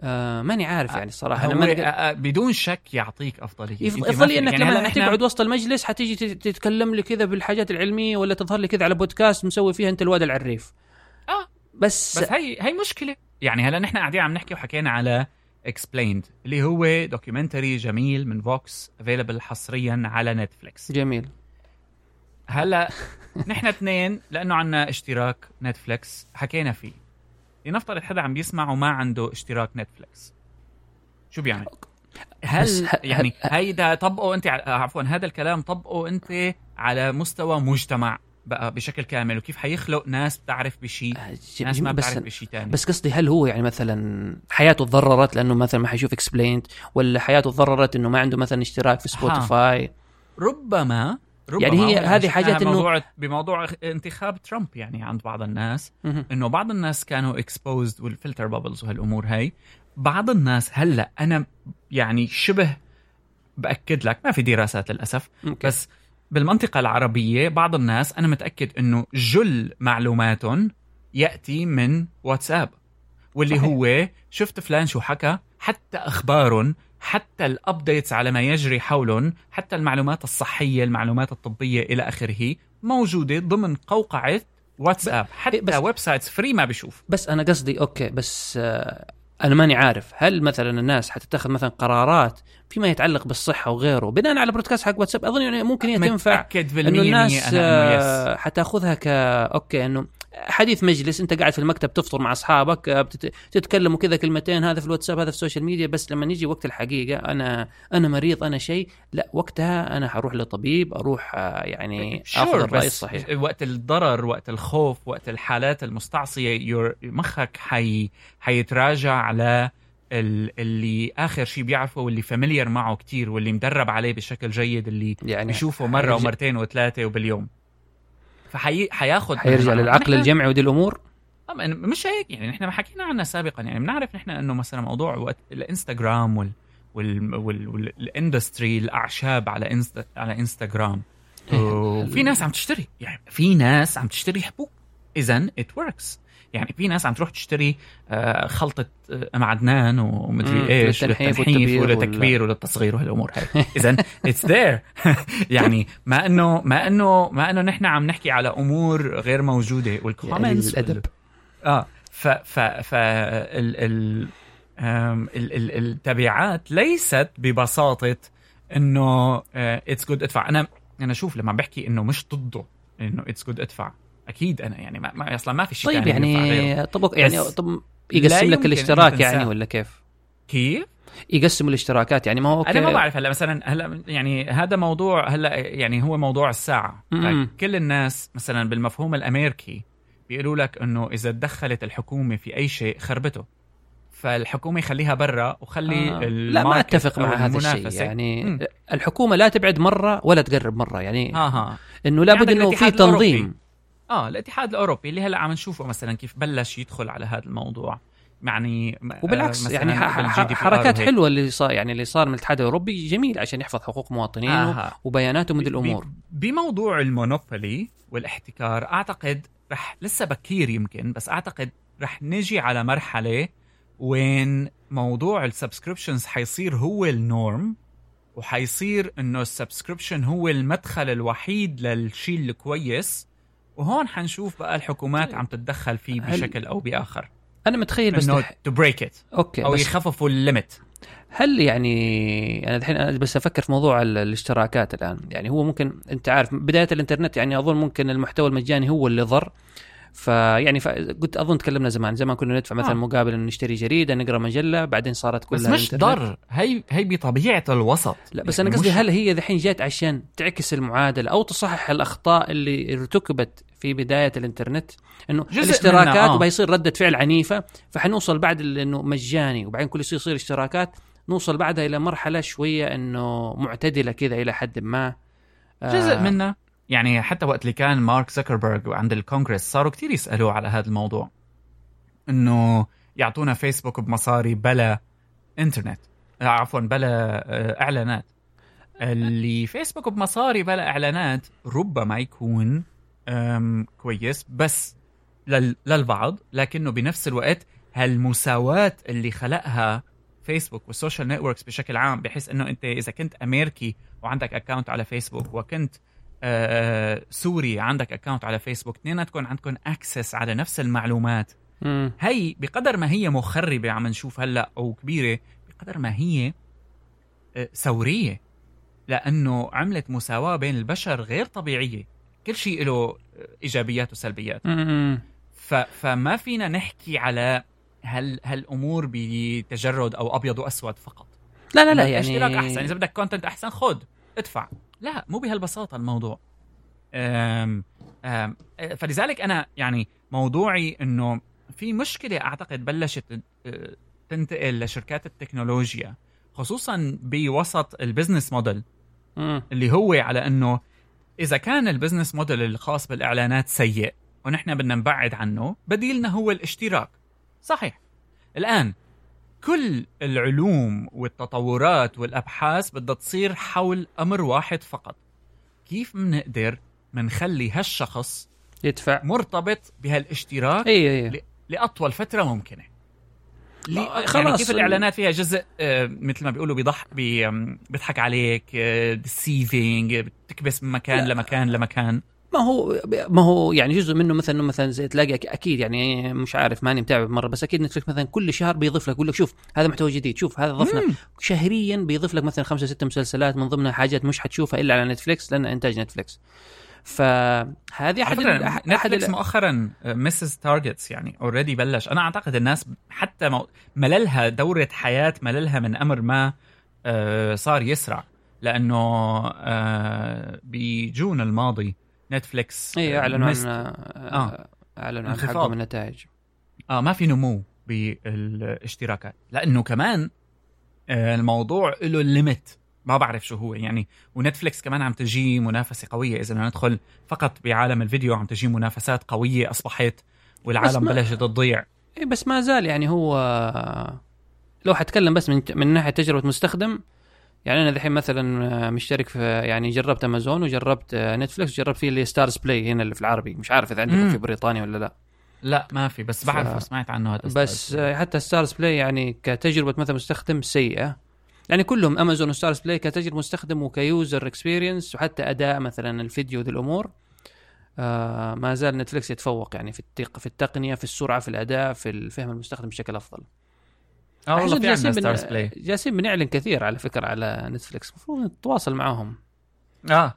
آه ماني عارف يعني الصراحه أنا ما بدون شك يعطيك أفضلية. أفضلية إنك يعني لما إحنا... تقعد وسط المجلس حتيجي تتكلم لي كذا بالحاجات العلمية ولا تظهر لي كذا على بودكاست مسوي فيها أنت الواد العريف. آه. بس بس هي هي مشكلة. يعني هلا نحن قاعدين عم نحكي وحكينا على Explained اللي هو documentary جميل من Vox available حصريا على نتفليكس جميل. هلا نحن اثنين لأنه عنا اشتراك نتفليكس حكينا فيه. لنفترض حدا عم بيسمع وما عنده اشتراك نتفليكس. شو بيعمل؟ هل يعني هيدا طبقه انت عفوا هذا الكلام طبقه انت على مستوى مجتمع بقى بشكل كامل وكيف حيخلق ناس بتعرف بشيء آه، ناس ما بتعرف بشيء ثاني بس قصدي هل هو يعني مثلا حياته تضررت لأنه مثلا ما حيشوف Explained ولا حياته تضررت إنه ما عنده مثلا اشتراك في سبوتيفاي ربما ربما يعني هي هذه حاجات إنه بموضوع بموضوع انتخاب ترامب يعني عند بعض الناس إنه بعض الناس كانوا exposed وال filter bubbles وهالأمور هاي بعض الناس هلأ أنا يعني شبه بأكد لك ما في دراسات للأسف مكي. بس بالمنطقة العربية بعض الناس أنا متأكد أنه جل معلوماتهم يأتي من واتساب واللي صحيح. هو شفت فلان شو حكى حتى أخبارهم حتى ال updates على ما يجري حولهم حتى المعلومات الصحية المعلومات الطبية إلى آخره موجودة ضمن قوقعة واتساب. حتى بس websites free ما بشوف. بس أنا قصدي okay بس آه أنا ماني عارف هل مثلا الناس حتتخذ مثلا قرارات فيما يتعلق بالصحة وغيره بناء على broadcast حق واتساب أظن يعني ممكن هي تنفع إنه الناس آه حتأخذها ك okay إنه حديث مجلس انت قاعد في المكتب تفطر مع أصحابك آه، تتكلموا كذا كلمتين هذا في الواتساب هذا في ال social media بس لما نيجي وقت الحقيقة أنا أنا مريض أنا شيء لا وقتها أنا حروح لطبيب أروح آه، يعني آخذ الرأي الصحيح. وقت الضرر وقت الخوف وقت الحالات المستعصية مخك حي حيتراجع على اللي آخر شيء بيعرفه واللي familiar معه كتير واللي مدرب عليه بشكل جيد اللي يعني بيشوفه مرة ومرتين وثلاثة وباليوم. فحي حياخذ حيرجع للعقل الجمعي ودي الأمور؟ مش هيك يعني نحن ما حكينا عنها سابقا. يعني بنعرف نحن إنه مثلا موضوع وقت الإنستغرام وال وال وال industry الأعشاب على انستا على إنستغرام. وفي ناس عم تشتري. يعني في ناس عم تشتري حبوب اذا ات وركس يعني في ناس عم تروح تشتري آه، خلطة آه، معدنان مم، ومدري إيش للتنحيف وللتكبير وللتصغير وهالامور هاي اذا اتس ذير يعني ما إنه ما إنه ما إنه نحن عم نحكي على أمور غير موجودة والكومنتس يعني الأدب. آه ف ف ف ال ال آم، ال ال التبعات ليست ببساطة إنه اتس جود أدفع. أنا أنا شوف لما بحكي إنه مش ضده إنه it's good أدفع. أكيد أنا يعني ما, ما أصلا ما في شيء طيب غيره. يعني طب يعني طب يقسم لك الاشتراك يعني. ولا كيف؟ كيف؟ يقسم الاشتراكات يعني ما هو أنا ما okay. بعرف هلا مثلا هلا يعني هذا موضوع هلا يعني هو موضوع الساعة م-م. كل الناس مثلا بالمفهوم الأمريكي بيقولوا لك إنه إذا تدخلت الحكومة في أي شيء خربته فالحكومة خليها برا وخلي آه. آه. لا ما أتفق مع هذا الشيء يعني مم. الحكومة لا تبعد مرة ولا تقرب مرة يعني ها ها إنه لابد عندك إنه في. تنظيم آه الاتحاد الأوروبي اللي هلا عم نشوفه مثلا كيف بلش يدخل على هذا الموضوع يعني م- وبالعكس آه، يعني حركات. حلوة اللي صار يعني اللي صار من الاتحاد الأوروبي جميل عشان يحفظ حقوق مواطنينه آها. وبياناتهم من الأمور بموضوع المونوبولي والاحتكار أعتقد رح لسه بكير يمكن بس أعتقد رح نجي على مرحلة وين موضوع ال subscriptions حيصير هو ال norm وحيصير إنه ال subscription هو المدخل الوحيد للشيء الكويس وهون حنشوف بقى الحكومات عم تتدخل فيه بشكل أو بآخر. أنا متخيل بس. to break it okay أو بس يخففوا ال limit هل يعني أنا الحين أنا بس أفكر في موضوع ال- الاشتراكات الآن. يعني هو ممكن أنت عارف بداية الإنترنت يعني أظن ممكن المحتوى المجاني هو اللي ضر فيعني. قلت أظن تكلمنا زمان زمان كنا ندفع مثلا آه. مقابل نشتري جريدة نقرأ مجلة بعدين صارت كلها بس مش. ضر هي هي بطبيعة الوسط لا بس يعني أنا قصدي مش- هل هي ذحين جات عشان تعكس المعادلة أو تصحح الأخطاء اللي ارتكبت في بداية الإنترنت إنه جزء الاشتراكات آه. وبيصير ردة فعل عنيفة فحنوصل بعد إنه مجاني وبعدين كل شيء يصير اشتراكات نوصل بعدها إلى مرحلة شوية إنه معتدلة كذا إلى حد ما جزء آه، منها يعني حتى وقت اللي كان مارك زكربرج عند الكونغرس صاروا كتير يسألوه على هذا الموضوع. إنه يعطونا فيسبوك بمصاري بلا إنترنت. آه، عفوا بلا آه، إعلانات. اللي فيسبوك بمصاري بلا إعلانات ربما يكون كويس بس لل- للبعض لكنه بنفس الوقت هالمساواة اللي خلقها فيسبوك وال social networks بشكل عام بحيث إنه أنت إذا كنت أمريكي وعندك account على فيسبوك وكنت سوري عندك account على فيسبوك اثنيناتكم عندكم access على نفس المعلومات. مم. هي بقدر ما هي مخربة عم نشوف هلأ أو كبيرة بقدر ما هي آه، ثورية. لأنه عملت مساواة بين البشر غير طبيعية. كل شيء له آه، إيجابيات وسلبيات. مم. ف... فما فينا نحكي على هل هالأمور بتجرد أو أبيض وأسود فقط. لا لا لا يعني اشتراك أحسن. إذا بدك content أحسن خد ادفع. لا مو بهالبساطة الموضوع. أم... أم... فلذلك أنا يعني موضوعي إنه في مشكلة أعتقد بلشت أه، تنتقل لشركات التكنولوجيا خصوصا بوسط ال business model. اللي هو على إنه إذا كان ال business model الخاص بالإعلانات سيء ونحن بدنا نبعد عنه بديلنا هو الاشتراك. صحيح. الآن كل العلوم والتطورات والأبحاث بدها تصير حول أمر واحد فقط. كيف بنقدر منخلي هالشخص يدفع. مرتبط بهالاشتراك اي اي لأطول فترة ممكنة؟ لي- آه، يعني خلاص. كيف الإعلانات فيها جزء آه، مثل ما بيقولوا بيضح بي بيضحك عليك deceiving بتكبس من مكان لا. لمكان لمكان؟ ما هو ما هو يعني جزء منه مثلا إنه مثلا زي تلاقي أكيد يعني مش عارف ماني متابع مرة بس أكيد نتفلكس مثلا كل شهر بيضيف لك يقول لك شوف هذا محتوى جديد شوف هذا ضفنا. شهريا بيضيف لك مثلا خمسة ستة مسلسلات من ضمنها حاجات مش حتشوفها إلا على نتفلكس لأن إنتاج نتفلكس فهذه أحد نتفلكس مؤخرا missed targets يعني already بلش. أنا أعتقد الناس حتى مللها دورة حياة مللها من أمر ما آه، صار يسرع. لأنه آه، ب June الماضي نتفلكس اي آه، إعلنوا عن مس- آه، إعلنوا عن. حقهم النتائج. آه ما في نمو بالاشتراكات لأنه كمان آه، الموضوع له limit ما بعرف شو هو يعني ونتفليكس كمان عم تجي منافسة قوية. إذا بدنا ندخل فقط بعالم الفيديو عم تجي منافسات قوية أصبحت والعالم ما- بلشت تضيع إيه بس ما زال يعني هو لو حتكلم بس من من ناحية تجربة مستخدم يعني أنا الحين مثلا مشترك في يعني جربت أمازون وجربت نتفلكس وجربت فيه اللي ستارز بلاي هنا اللي في العربي. مش عارف إذا عندكم. في بريطانيا ولا لا. لا ما في بس بعرف ف- سمعت عنه هذا بس ستارز. حتى ستارز بلاي يعني كتجربة مثلا مستخدم سيئة. يعني كلهم أمازون وستارز بلاي كتجربة مستخدم وك user experience وحتى أداء مثلا الفيديو ذي الأمور. آه ما زال نتفلكس يتفوق يعني في التق في التقنية في السرعة في الأداء في الفهم المستخدم بشكل أفضل. آه والله في جالسين بن- ستارز بلاي جالسين بنعلن كثير على فكرة على نتفلكس المفروض نتواصل معاهم. آه.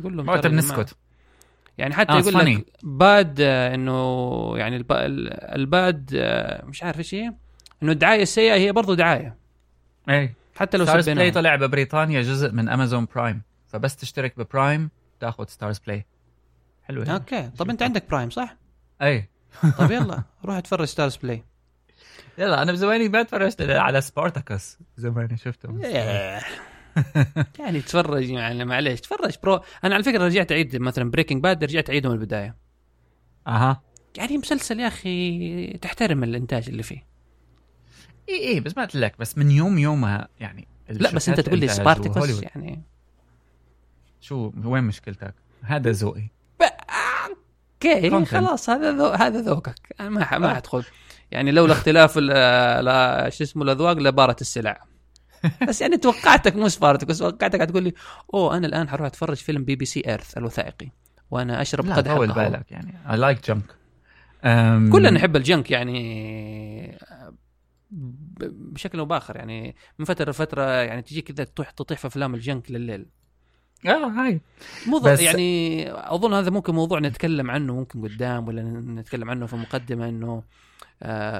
نقول لهم جماعة- بنسكت. يعني حتى آه، يقول funny. لك bad آه، إنه يعني الب- ال- ال bad آه، مش عارف إيش هي. إنه الدعاية السيئة هي برضو دعاية. اي حتى لو ستارز بلاي طلع ببريطانيا جزء من امازون برايم فبس تشترك ببرايم تاخذ ستارز بلاي حلوة هي. okay. طب أنت عندك برايم صح؟ اي طب يلا روح اتفرج ستارز بلاي يلا أنا بزماني ما تفرجت على سبارتاكس زماني شفته. يعني. تفرج يعني معليش. تفرج bro أنا على فكرة رجعت اعيد مثلا بريكنج باد رجعت اعيده من البداية. أها. يعني مسلسل يا أخي تحترم الإنتاج اللي فيه. إي إي بس ما قلت لك بس من يوم يومها يعني لا بس أنت تقول لي وهوليوود. يعني. شو وين مشكلتك؟ هذا ذوقي. okay Content. خلاص هذا ذو... هذا ذوقك. أنا ما. ما آه. يعني لولا اختلاف شو اسمه الأذواق لبارت السلع. بس يعني توقعتك مو سبارتكوس توقعتك هتقول لي أوه أنا الآن حروح أتفرج فيلم بي بي سي ايرث الوثائقي وأنا أشرب قدح قهوة. بالك يعني. اي like junk كلنا نحب ال junk يعني بشكل أو بآخر يعني من فترة لفترة يعني تجي كذا تطيح تطيح في أفلام ال junk لليل. آه هاي. مو بس- يعني أظن هذا ممكن موضوع نتكلم عنه ممكن قدام ولا نتكلم عنه في مقدمة إنه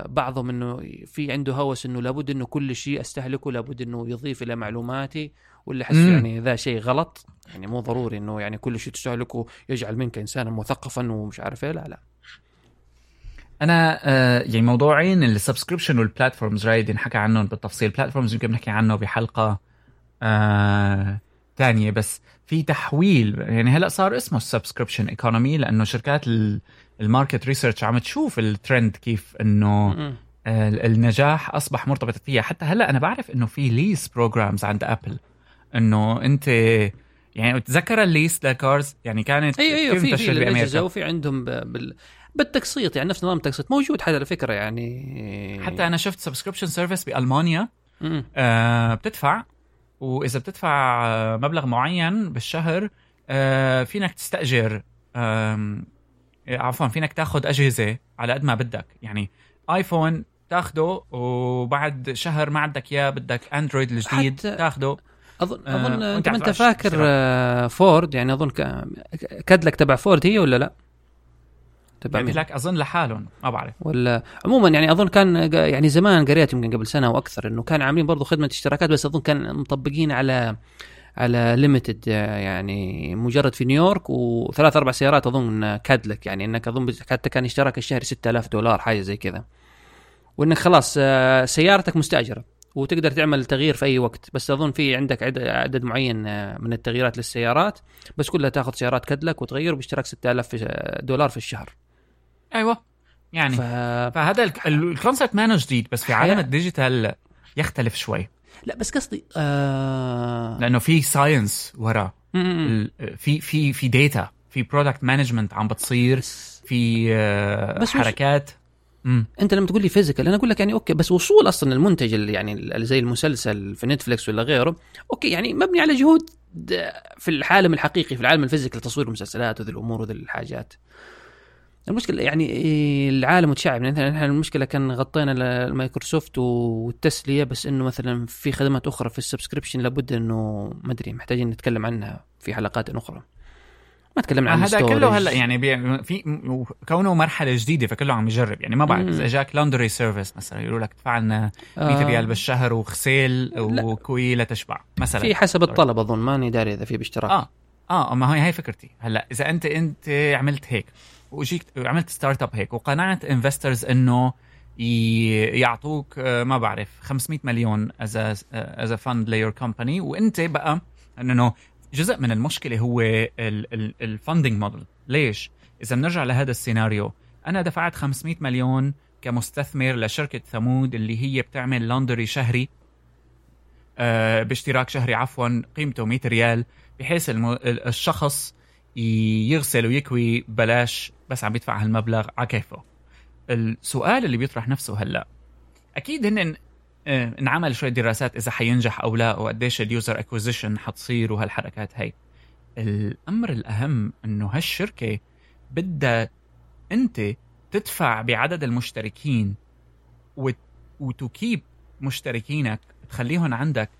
بعضهم إنه في عنده هوس إنه لابد إنه كل شيء أستهلكه لابد إنه يضيف إلى معلوماتي واللي أحس. يعني ذا شيء غلط؟ يعني مو ضروري إنه يعني كل شيء تستهلكه يجعل منك إنسانا مثقفا ومش عارف إيه لا لا. أنا آه يعني موضوعين ال subscription وال platforms رايد نحكى عنهم بالتفصيل. platforms يمكن نحكي عنه بحلقة آه تانية بس في تحويل يعني هلا صار اسمه ال subscription economy لأنه شركات ال- ال market research عم تشوف الترند كيف إنه. آه، النجاح أصبح مرتبط فيها. حتى هلا أنا بعرف إنه في lease programs عند ابل إنه أنت يعني تذكر ال lease ل cars يعني كانت أيوه أيوه في في الاجهزه وفي عندهم بال بالتقسيط يعني نفس نظام التقسيط. موجود حتى على فكرة يعني حتى أنا شفت subscription service بألمانيا. آه بتدفع. وإذا بتدفع آه، مبلغ معين بالشهر آه فينك تستأجر عفوا فينك تاخذ أجهزة على قد ما بدك. يعني آيفون تاخده وبعد شهر ما عندك إياه بدك أندرويد الجديد تاخده. اظن آه، أظن أنت ما أنت فاكر فورد يعني أظن كادلك تبع فورد هي ولا لا؟ تبع؟ لك أظن لحالهم ما بعرف. ولا عموما يعني أظن كان يعني زمان قريت يمكن قبل سنة وأكثر إنه كان عاملين برضو خدمة اشتراكات بس أظن كان مطبقين على على ليمتد يعني مجرد في نيويورك وثلاث أربع سيارات أظن كادلك. يعني إنك أظن حتى كان اشتراك الشهري 6000 دولار حاجة زي كذا. وإنك خلاص آه، سيارتك مستأجرة وتقدر تعمل تغيير في أي وقت. بس أظن في عندك عد- عدد معين آه، من التغييرات للسيارات بس كلها تاخذ سيارات كادلك وتغير باشتراك 6000 في- دولار في الشهر. أيوه. يعني. ف... فهذا الك- ال- ال concept ما جديد بس في عالم. ال digital يختلف شوي. لا بس قصدي آه... لأنه في science وراه في في في data في product management عم بتصير في آه، بس حركات. امم أنت لما تقول لي physical أنا أقول لك يعني okay بس وصول أصلا المنتج اللي يعني اللي زي المسلسل في نتفلكس ولا غيره okay يعني مبني على جهود د- في العالم الحقيقي في العالم ال physical تصوير المسلسلات وذي الأمور وذي الحاجات. المشكلة يعني إيه، العالم متشعب. يعني مثلا إحنا المشكلة كان غطينا المايكروسوفت والتسلية بس إنه مثلا في خدمات أخرى في ال subscription لابد إنه ما أدري محتاجين نتكلم عنها في حلقات أخرى. ما تكلمنا عن هذا كله. هلا يعني بي في كونه مرحلة جديدة فكله عم يجرب. يعني ما بعرف. إذا اجاك لاندري سيرفيس مثلا يقولوا لك ادفع لنا 100 آه، ريال بالشهر وغسيل لا. وكوي لتشبع مثلا. في حسب الطلب أظن ماني داري إذا في باشتراك. آه. آه ما هي هي فكرتي. هلا إذا انت أنت عملت هيك وجيك عملت startup هيك وقنعت investors إنه يعطوك آه، ما بعرف 500 مليون as as fund لي your company وإنت بقى إنه جزء من المشكلة هو ال funding model ليش إذا بنرجع لهذا السيناريو أنا دفعت 500 مليون كمستثمر لشركة ثمود اللي هي بتعمل laundry شهري آه، باشتراك شهري عفوا قيمته 100 ريال بحيث. الشخص يغسل ويكوي بلاش بس عم يدفع هالمبلغ على كيفه. السؤال اللي بيطرح نفسه هلأ أكيد هن آه، انعمل شوية دراسات إذا حينجح أو لا وقديش ال user acquisition حتصير وهالحركات هي الأمر الأهم إنه هالشركة بدها أنت تدفع بعدد المشتركين و تـ keep مشتركينك تخليهم عندك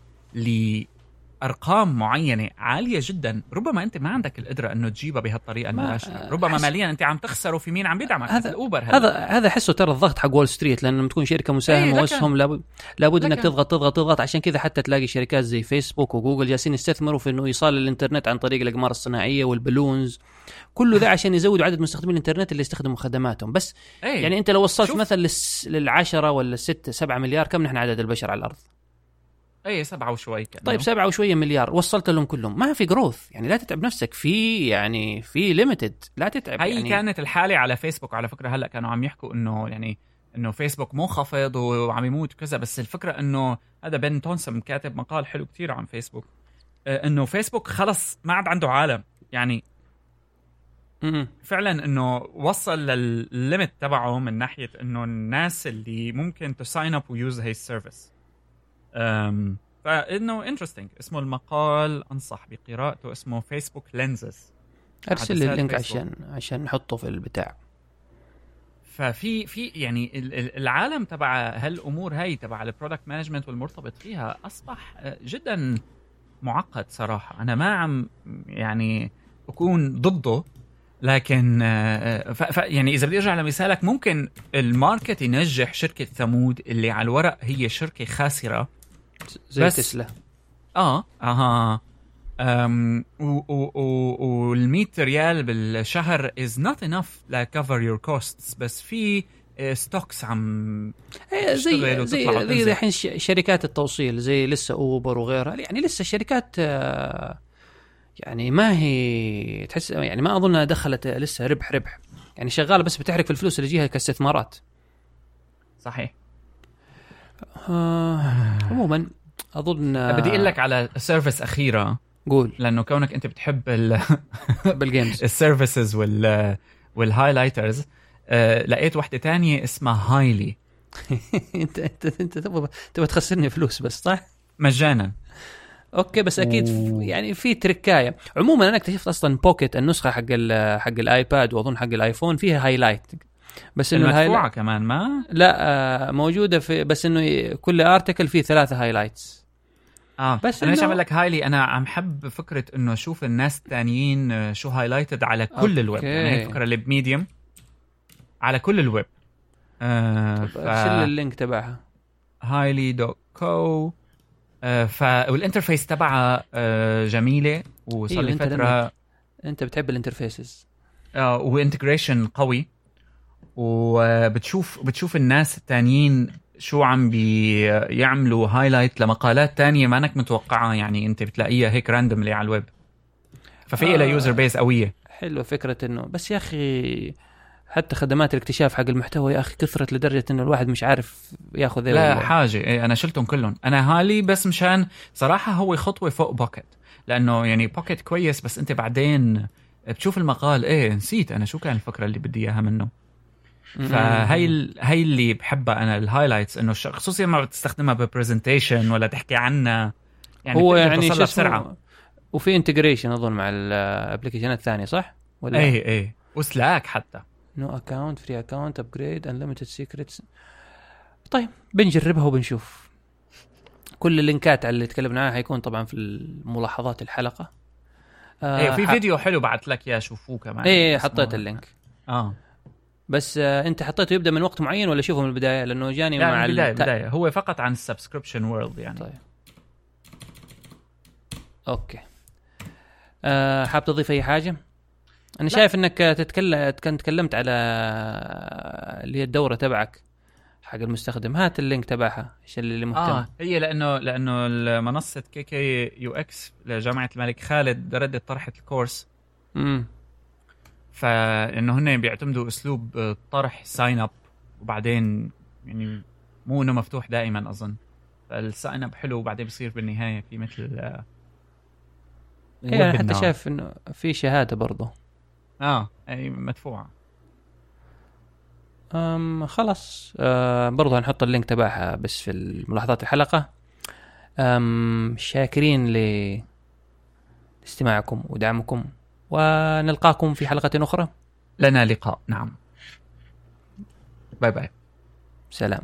أرقام معينة عالية جدا. ربما أنت ما عندك القدرة أنه تجيبها بهالطريقة المباشره ربما ماليا أنت عم تخسر وفي مين عم بيدعمك. هذا ال Uber هذا هذا, حسه ترى الضغط حق Wall Street لأنه لما تكون شركة مساهمة إيه واسهم لابد لابد إنك تضغط تضغط تضغط. عشان كذا حتى تلاقي شركات زي Facebook و Google جالسين يستثمروا في إنه ايصال الإنترنت عن طريق الأقمار الصناعية وال balloons كله ذا عشان يزودوا عدد مستخدمين الإنترنت اللي يستخدموا خدماتهم. بس أيه. يعني أنت لو وصلت مثلا للعشرة ولا الستة سبعة مليار كم نحن عدد البشر على الأرض؟ اي سبعة وشوي كان. طيب سبعة وشوية مليار. وصلت لهم كلهم. ما في growth يعني لا تتعب نفسك. في يعني في limited لا تتعب. هي يعني كانت الحالة على فيسبوك على فكرة هلأ كانوا عم يحكوا إنه يعني إنه فيسبوك منخفض وعم يموت وكذا. بس الفكرة إنه هذا Ben Thompson كاتب مقال حلو كتير عن فيسبوك آه، إنه فيسبوك خلص ما عاد عنده عالم. يعني فعلا إنه وصل للل limit تبعه من ناحية إنه الناس اللي ممكن to sign up و use هي ال service فإنه interesting اسمه المقال أنصح بقراءته. اسمه Facebook lenses أرسل لي ال link عشان عشان نحطه في البتاع. ففي في يعني العالم تبع هالأمور هاي تبع ال product management والمرتبط فيها أصبح جدا معقد صراحة. أنا ما عم يعني أكون ضده لكن ف يعني إذا بدي أرجع لمثالك ممكن ال market ينجح شركة ثمود اللي على الورق هي شركة خاسرة. زي بس. تسلا. آه أها. um, وال 100 ريال بالشهر is not enough ل cover your costs بس في stocks عم إيه، زي زي زي الحين شركات التوصيل زي لسه Uber وغيرها. يعني لسه الشركات آه، يعني ما هي تحس يعني ما اظنها دخلت لسه ربح ربح. يعني شغالة بس بتحرق في الفلوس اللي يجيها كاستثمارات. صحيح. آه. عموما أظن بدي أقول لك على service أخيرة. قول. لأنه كونك أنت بتحب ال بال games ال services وال وال highlighters آه لقيت وحده تانية اسمها Highly. أنت أنت أنت تبغى تبغى تخسرني فلوس بس صح؟ مجانا. okay بس أكيد. يعني في تركاية. عموما أنا اكتشفت أصلا Pocket النسخة حق حق ال iPad وأظن حق ال iPhone فيها highlight بس إنه المدفوعة كمان ما؟ لا آه موجودة في بس إنه كل article فيه ثلاثة highlights آه بس أنا ليش عم لك Highly أنا عم حب فكرة إنه أشوف الناس الثانيين آه، شو highlighted على كل okay. ال web. يعني هي الفكرة اللي ب Medium على كل الويب. آه ف... ال link تبعها. Highly dot co آه ف وال interface تبعها آه جميلة وصار لي فتره أنت بتحب ال interfaces آه و integration قوي. وبتشوف بتشوف الناس التانيين شو عم بيعملوا highlight لمقالات تانية ما أنك متوقعها يعني أنت بتلاقيها هيك randomly على الويب. ففي لها user base قوية. حلو فكرة إنه بس يا أخي حتى خدمات الاكتشاف حق المحتوى يا أخي كثرت لدرجة إنه الواحد مش عارف ياخذ لا حاجة إيه أنا شلتهم كلهم. أنا Highly بس مشان صراحة هو خطوة فوق Pocket لأنه يعني Pocket كويس بس أنت بعدين بتشوف المقال إيه نسيت أنا شو كان الفكرة اللي بدي إياها منه. فهي هي اللي بحبها أنا ال highlights إنه خصوصا لما بتستخدمها ب presentation ولا تحكي عنها. يعني هو يعني شو بسرعة. وفي integration أظن مع ال application ات الثانية صح؟ ولا؟ اي اي و Slack حتى. no account free account upgrade unlimited secrets طيب بنجربها وبنشوف. كل ال link ات على اللي تكلمنا عنها حيكون طبعا في الملاحظات الحلقة. آه إيه في فيديو حلو بعت لك إياه شوفوه كمان. إيه حطيت ال link. آه. بس آه انت حطيته يبدأ من وقت معين ولا شوفه من البداية؟ لأنه جاني لا مع البداية الت... بدايه هو فقط عن ال subscription world يعني. طيب. Okay. آه حاب تضيف أي حاجة؟ أنا لا. شايف إنك تتكلم كنت تكلمت على اللي هي الدورة تبعك حق المستخدم. هات ال link تبعها إيش اللي مهتم. آه هي لأنه لأنه منصه KKUx لجامعة الملك خالد ردت طرحت ال course. امم فإنه هن بيعتمدوا أسلوب طرح sign up وبعدين يعني مو إنه مفتوح دائما أظن. فال sign up حلو وبعدين بصير بالنهاية في مثل آه، إيه أنا حتى. شايف إنه في شهادة برضه. آه أي مدفوعة. أم خلاص. أه برضه هنحط ال link تبعها بس في ملاحظات الحلقة. أم شاكرين لاستماعكم ودعمكم. ونلقاكم في حلقة أخرى. لنا لقاء. نعم. باي باي سلام.